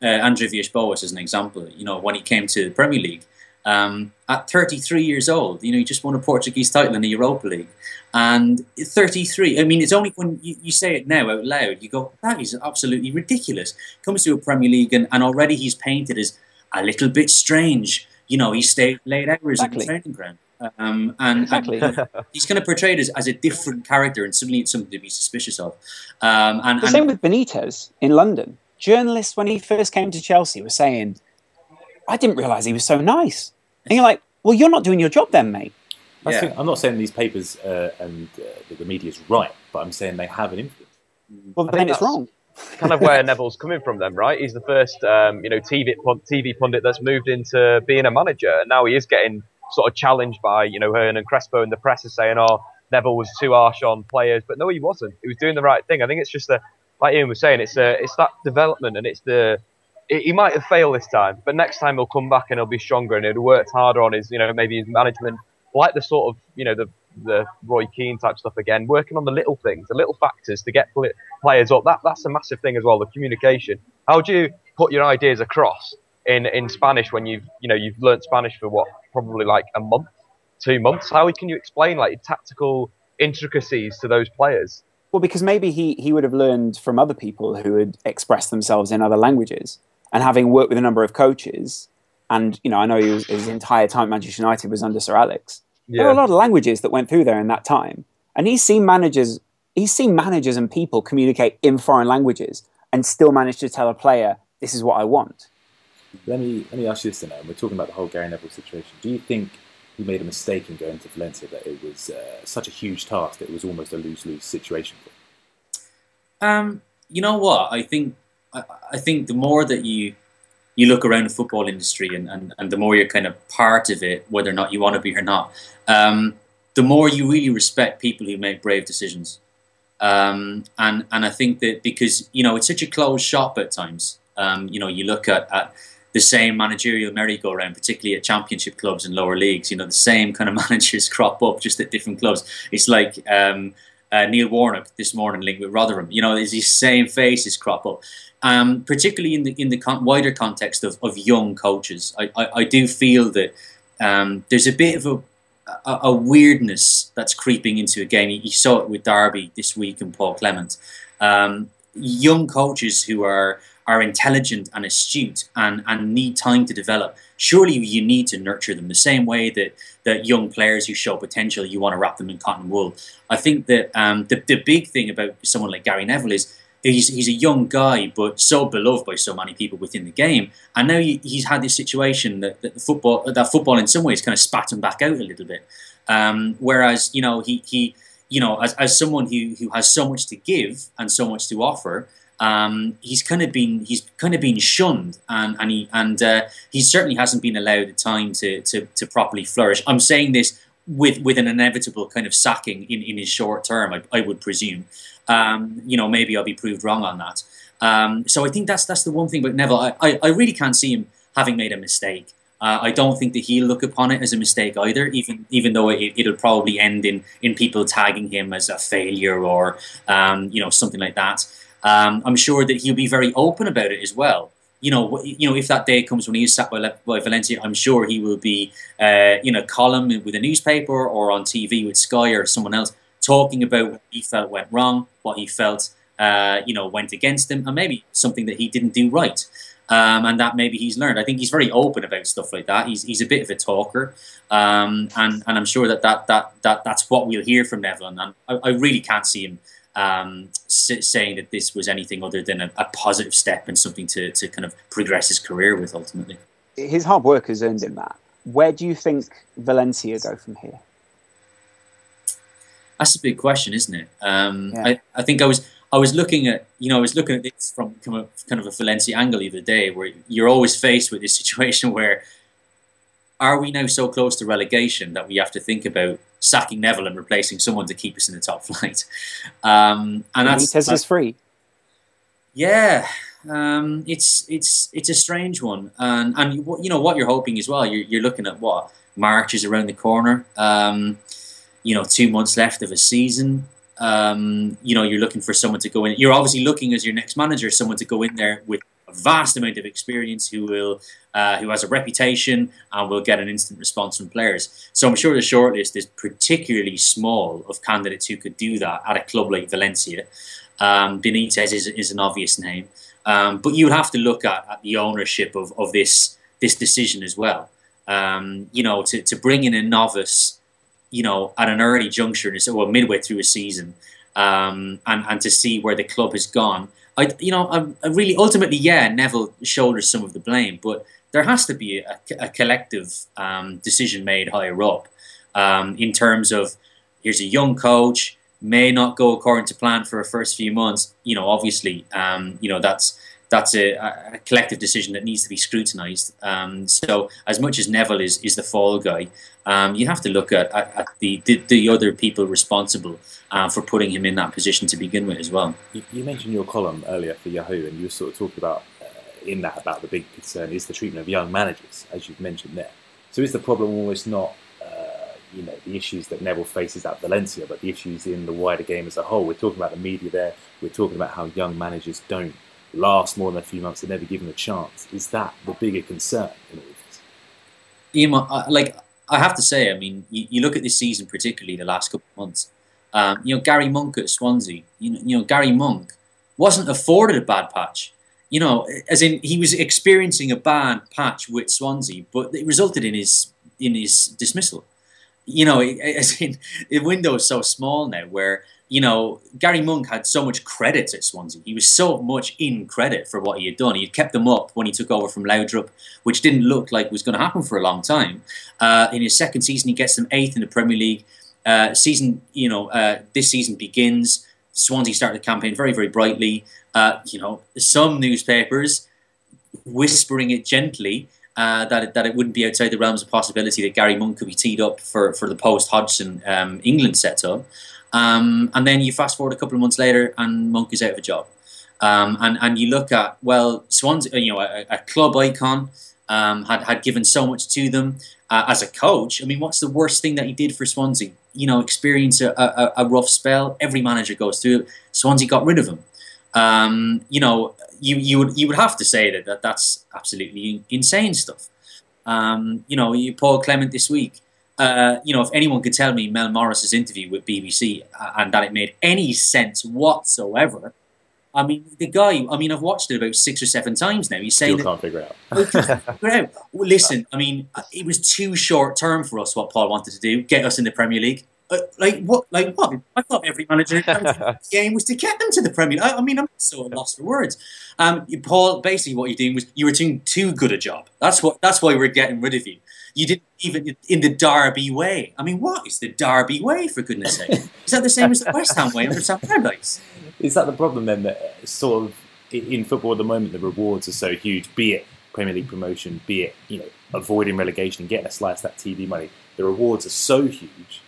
uh, Andre Villas-Boas as an example. You know, when he came to the Premier League, um, at 33 years old, you know, he just won a Portuguese title in the Europa League. And 33, I mean, it's only when you, you, say it now out loud, you go, that is absolutely ridiculous. Comes to a Premier League and, and already he's painted as a little bit strange. You know, he stayed late hours exactly. in the training ground. Um, and, exactly. and, he's kind of portrayed as, as a different character, and suddenly it's something to be suspicious of. Um, and, the same with Benitez in London. Journalists, when he first came to Chelsea, were saying, I didn't realise he was so nice. And you're like, well, you're not doing your job then, mate. Yeah. Think, I'm not saying these papers uh, and uh, that the media is right, but I'm saying they have an influence. Well, then it's wrong. Kind of where Neville's coming from, then, right? He's the first, um, you know, TV TV pundit that's moved into being a manager, and now he is getting sort of challenged by, you know, Hearn and Crespo and the press is saying, "Oh, Neville was too harsh on players," but no, he wasn't. He was doing the right thing. I think it's just the, like Ian was saying, it's a, it's that development, and it's the he might have failed this time, but next time he'll come back and he'll be stronger and he'll worked harder on his, you know, maybe his management, like the sort of, you know, the the Roy Keane type stuff again, working on the little things, the little factors to get players up. That that's a massive thing as well, the communication. How do you put your ideas across in in Spanish when you've you know you've learned Spanish for what probably like a month, two months? How can you explain like tactical intricacies to those players? Well, because maybe he he would have learned from other people who had expressed themselves in other languages and having worked with a number of coaches, and you know, I know was, his entire time at Manchester United was under Sir Alex. Yeah. There are a lot of languages that went through there in that time, and he's seen managers, he's seen managers and people communicate in foreign languages and still manage to tell a player, "This is what I want." Let me let me ask you this then. We're talking about the whole Gary Neville situation. Do you think he made a mistake in going to Valencia? That it was uh, such a huge task that it was almost a lose lose situation for him? Um, you know what? I think I, I think the more that you you look around the football industry and, and, and the more you're kind of part of it, whether or not you want to be or not, um, the more you really respect people who make brave decisions. Um, and and I think that because you know it's such a closed shop at times. Um, you know, you look at, at the same managerial merry-go-round, particularly at championship clubs and lower leagues. You know, the same kind of managers crop up just at different clubs. It's like um, uh, Neil Warnock this morning linked with Rotherham. You know, these same faces crop up um, particularly in the in the con- wider context of, of young coaches. I, I, I do feel that um, there's a bit of a, a, a, weirdness that's creeping into a game. You saw it with Derby this week and Paul Clement. Um, young coaches who are are intelligent and astute and, and need time to develop. Surely you need to nurture them the same way that, that young players who show potential, you want to wrap them in cotton wool. I think that um, the, the big thing about someone like Gary Neville is he's he's a young guy, but so beloved by so many people within the game. And now he, he's had this situation that, that football that football in some ways kind of spat him back out a little bit. Um, whereas you know he he you know as, as someone who who has so much to give and so much to offer. Um, he's kind of been he's kind of been shunned and and he and uh, he certainly hasn't been allowed the time to, to to properly flourish. I'm saying this with with an inevitable kind of sacking in, in his short term, I, I would presume. Um, you know, maybe I'll be proved wrong on that. Um, so I think that's that's the one thing But Neville. I, I, I really can't see him having made a mistake. Uh, I don't think that he'll look upon it as a mistake either, even even though it, will probably end in in people tagging him as a failure or um, you know something like that. Um, I'm sure that he'll be very open about it as well. You know, you know, if that day comes when he is sat by, by Valencia, I'm sure he will be uh, in a column with a newspaper or on TV with Sky or someone else talking about what he felt went wrong, what he felt uh, you know went against him, and maybe something that he didn't do right. Um, and that maybe he's learned. I think he's very open about stuff like that. He's, he's a bit of a talker, um, and and I'm sure that, that that that that's what we'll hear from Neville. And I, I really can't see him um, saying that this was anything other than a, a, positive step and something to to kind of progress his career with ultimately. His hard work has earned him that. Where do you think Valencia go from here? That's a big question, isn't it? Um, yeah. I, I think I was I was looking at you know I was looking at this from kind of a Valencia angle the other day, where you're always faced with this situation where are we now so close to relegation that we have to think about sacking Neville and replacing someone to keep us in the top flight? Um, and that's, says free. Yeah, um, it's it's it's a strange one, and and you know what you're hoping as well. You're, you're looking at what March is around the corner. Um, you know, two months left of a season. um, you know, you're looking for someone to go in. You're obviously looking as your next manager, someone to go in there with a vast amount of experience, who will, uh, who has a reputation, and will get an instant response from players. So I'm sure the shortlist is particularly small of candidates who could do that at a club like Valencia. Um, Benitez is, is an obvious name, um, but you would have to look at, at the ownership of, of this this decision as well. Um, you know, to, to bring in a novice you know, at an early juncture, or midway through a season, um, and and to see where the club has gone. I, you know, I, I, really ultimately, yeah, Neville shoulders some of the blame, but there has to be a, a collective um, decision made higher up um, in terms of here's a young coach may not go according to plan for a first few months. You know, obviously, um, you know that's that's a, a, collective decision that needs to be scrutinised. Um, so, as much as Neville is, is the fall guy, um, you have to look at, at, at the, the, the other people responsible uh, for putting him in that position to begin with as well. You, you, mentioned your column earlier for Yahoo, and you were sort of talking about uh, in that about the big concern is the treatment of young managers, as you've mentioned there. So, is the problem almost not uh, you know the issues that Neville faces at Valencia, but the issues in the wider game as a whole? We're talking about the media there. We're talking about how young managers don't last more than a few months and never given a chance. Is that the bigger concern in all this? Ian, like I have to say, I mean, you, you, look at this season, particularly the last couple of months. Um, you know, Gary Monk at Swansea. You know, you know, Gary Monk wasn't afforded a bad patch. You know, as in he was experiencing a bad patch with Swansea, but it resulted in his in his dismissal. You know, as in the window is so small now where you know, Gary Monk had so much credit at Swansea. He was so much in credit for what he had done. He had kept them up when he took over from Laudrup, which didn't look like was going to happen for a long time. Uh, in his second season, he gets them eighth in the Premier League. Uh, season, you know, uh, this season begins. Swansea started the campaign very, very brightly. Uh, you know, some newspapers whispering it gently uh, that it, that it wouldn't be outside the realms of possibility that Gary Monk could be teed up for, for the post Hodgson um, England setup. Um, and then you fast forward a couple of months later, and Monk is out of a job. Um, and and you look at well, Swansea, you know, a, a club icon um, had had given so much to them uh, as a coach. I mean, what's the worst thing that he did for Swansea? You know, experience a, a, a rough spell. Every manager goes through. Swansea got rid of him. Um, you know, you you would you would have to say that, that that's absolutely insane stuff. Um, you know, you Paul Clement this week uh, you know, if anyone could tell me Mel Morris's interview with BBC uh, and that it made any sense whatsoever, I mean, the guy. I mean, I've watched it about six or seven times now. He's saying Still can't figure it out. figure out. Well, listen, I mean, it was too short term for us. What Paul wanted to do, get us in the Premier League. Uh, like what? Like what? I thought every manager game was to get them to the Premier. I, I mean, I'm so lost for words. Um, Paul, basically, what you're doing was you were doing too good a job. That's what. That's why we're getting rid of you. You didn't even in the Derby way. I mean, what is the Derby way for goodness sake? Is that the same as the West Ham way under Sam Allardyce? Is that the problem then? That sort of in football at the moment, the rewards are so huge. Be it Premier League promotion, be it you know avoiding relegation and getting a slice of that TV money. The rewards are so huge.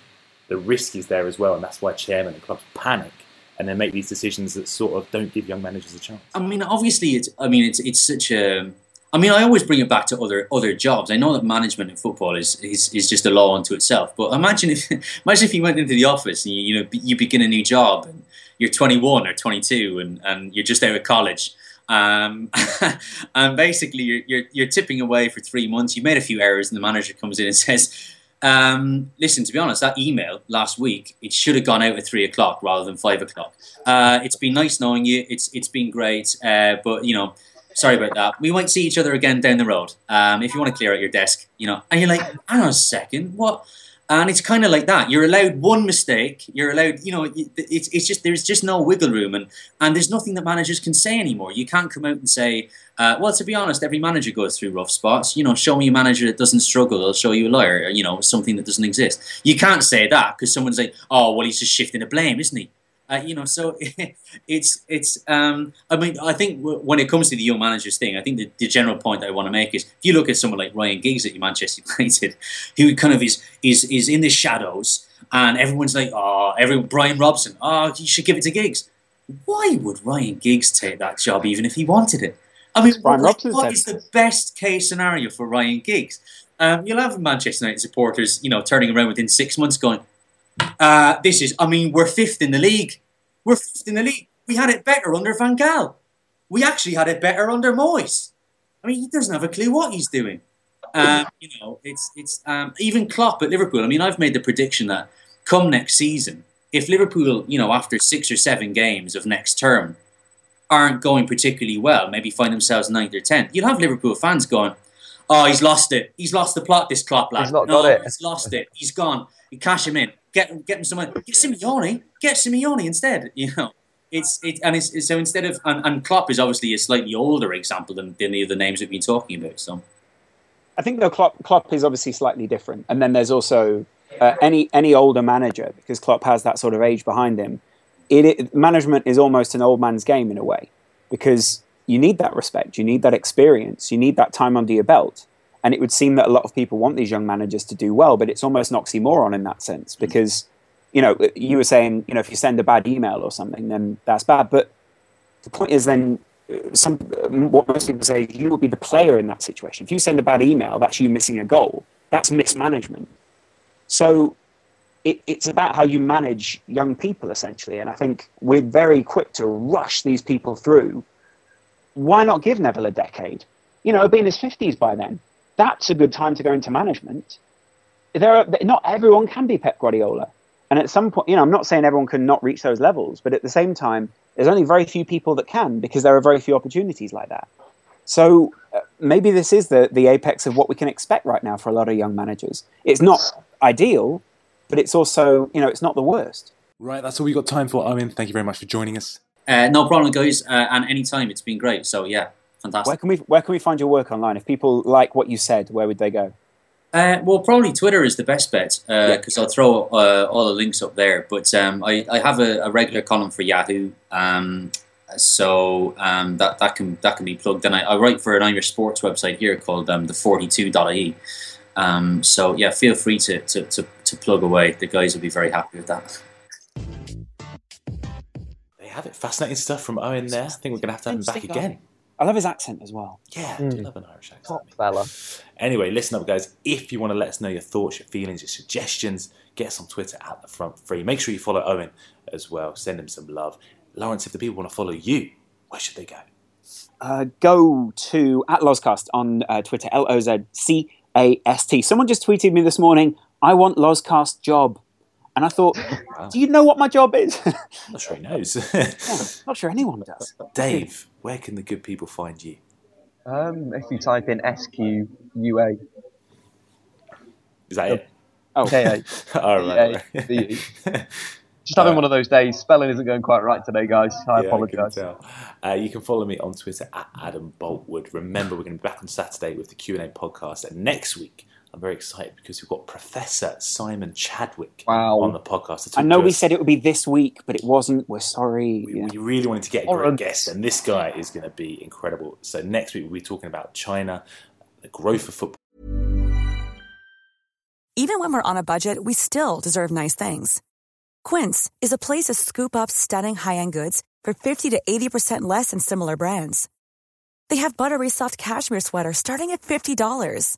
The risk is there as well, and that's why chairman and clubs panic and then make these decisions that sort of don't give young managers a chance. I mean, obviously, it's. I mean, it's it's such a I mean, I always bring it back to other other jobs. I know that management in football is is, is just a law unto itself. But imagine if imagine if you went into the office and you, you know you begin a new job and you're 21 or 22 and, and you're just out of college. Um, and basically, you're, you're, you're tipping away for three months. You made a few errors, and the manager comes in and says, um, "Listen, to be honest, that email last week it should have gone out at three o'clock rather than five o'clock. Uh, it's been nice knowing you. It's it's been great, uh, but you know." sorry about that. We might see each other again down the road. Um, if you want to clear out your desk, you know, and you're like, hang on a second, what? And it's kind of like that. You're allowed one mistake. You're allowed, you know, it's, it's just there's just no wiggle room, and and there's nothing that managers can say anymore. You can't come out and say, uh, well, to be honest, every manager goes through rough spots. You know, show me a manager that doesn't struggle. I'll show you a liar. You know, something that doesn't exist. You can't say that because someone's like, oh, well, he's just shifting the blame, isn't he? Uh, you know, so it's it's. Um, I mean, I think when it comes to the young managers thing, I think the, the, general point I want to make is if you look at someone like Ryan Giggs at Manchester United, who kind of is is is in the shadows, and everyone's like, oh, every Brian Robson, oh, you should give it to Giggs. Why would Ryan Giggs take that job even if he wanted it? I mean, what, what is the best case scenario for Ryan Giggs? Um, you'll have Manchester United supporters, you know, turning around within six months, going, Uh, this is, I mean, we're fifth in the league. We're fifth in the league. We had it better under Van Gaal. We actually had it better under Moyes. I mean, he doesn't have a clue what he's doing. Um, you know, it's it's um, even Klopp at Liverpool. I mean, I've made the prediction that come next season, if Liverpool, you know, after six or seven games of next term, aren't going particularly well, maybe find themselves ninth or tenth, you'll have Liverpool fans going, "Oh, he's lost it. He's lost the plot. This Klopp lad. He's not no, got it. He's lost it. He's gone. You cash him in. Get get him someone. Get Simeone. Get Simeone instead. You know." It's it and it's, so instead of and, and Klopp is obviously a slightly older example than, than the other names we've been talking about. So I think though Klopp, Klopp is obviously slightly different, and then there's also uh, any any older manager because Klopp has that sort of age behind him. It, it management is almost an old man's game in a way because you need that respect, you need that experience, you need that time under your belt, and it would seem that a lot of people want these young managers to do well, but it's almost an oxymoron in that sense mm. because you know you were saying you know if you send a bad email or something then that's bad, but the point is then uh, some um, what most people say you will be the player in that situation. If you send a bad email, that's you missing a goal. That's mismanagement. So it, it's about how you manage young people essentially. And I think we're very quick to rush these people through. Why not give Neville a decade? You know, be in his fifties by then. That's a good time to go into management. There are not everyone can be Pep Guardiola. And at some point, you know, I'm not saying everyone can not reach those levels, but at the same time, there's only very few people that can because there are very few opportunities like that. So uh, maybe this is the, the apex of what we can expect right now for a lot of young managers. It's not ideal, but it's also, you know, it's not the worst. Right, that's all we got time for. Eoin, thank you very much for joining us. uh, no problem, guys. Uh, and anytime, it's been great. So yeah, fantastic. Where can we where can we find your work online? If people like what you said, where would they go? Uh, well, probably Twitter is the best bet because I'll throw uh, all the links up there. But um, I, I have a, a regular column for Yahoo, um, so um, that that can that can be plugged. And I, I write for an Irish sports website here called um, the 42.ie. Um, so yeah, feel free to, to, to, to plug away. The guys will be very happy with that. They have it. Fascinating stuff from Eoin there. I think we're going to have to have him back Interesting again. I love his accent as well. Yeah, I do love an Irish accent. Top fella. Anyway, listen up, guys. If you want to let us know your thoughts, your feelings, your suggestions, get us on Twitter at the front free. Make sure you follow Eoin as well. Send him some love. Laurence, if the people want to follow you, where should they go? Uh, go to at Lozcast on uh, Twitter, L O Z C A S T. Someone just tweeted me this morning, I want Lozcast job. And I thought, do you know what my job is? I'm not sure he knows. Not sure anyone does. Dave, where can the good people find you? Um, if you type in SQUA, Is that it? Oh, KA, All right. Just having one of those days. Spelling isn't going quite right today, guys. I Yeah, apologise. can. Uh, you can follow me on Twitter at Adam Boultwood. Remember, we're going to be back on Saturday with the Q and A podcast, and next week I'm very excited because we've got Professor Simon Chadwick Wow. on the podcast. to I know to we us. said it would be this week, but it wasn't. We're sorry. we, Yeah. we really wanted to get a great un- guest, and this guy is going to be incredible. So next week we'll be talking about China, the growth of football. Even when we're on a budget, we still deserve nice things. Quince is a place to scoop up stunning high-end goods for 50 to 80% less than similar brands. They have buttery soft cashmere sweaters starting at $50,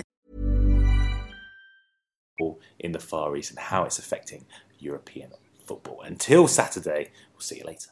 football in the Far East and how it's affecting European football. Until Saturday, we'll see you later.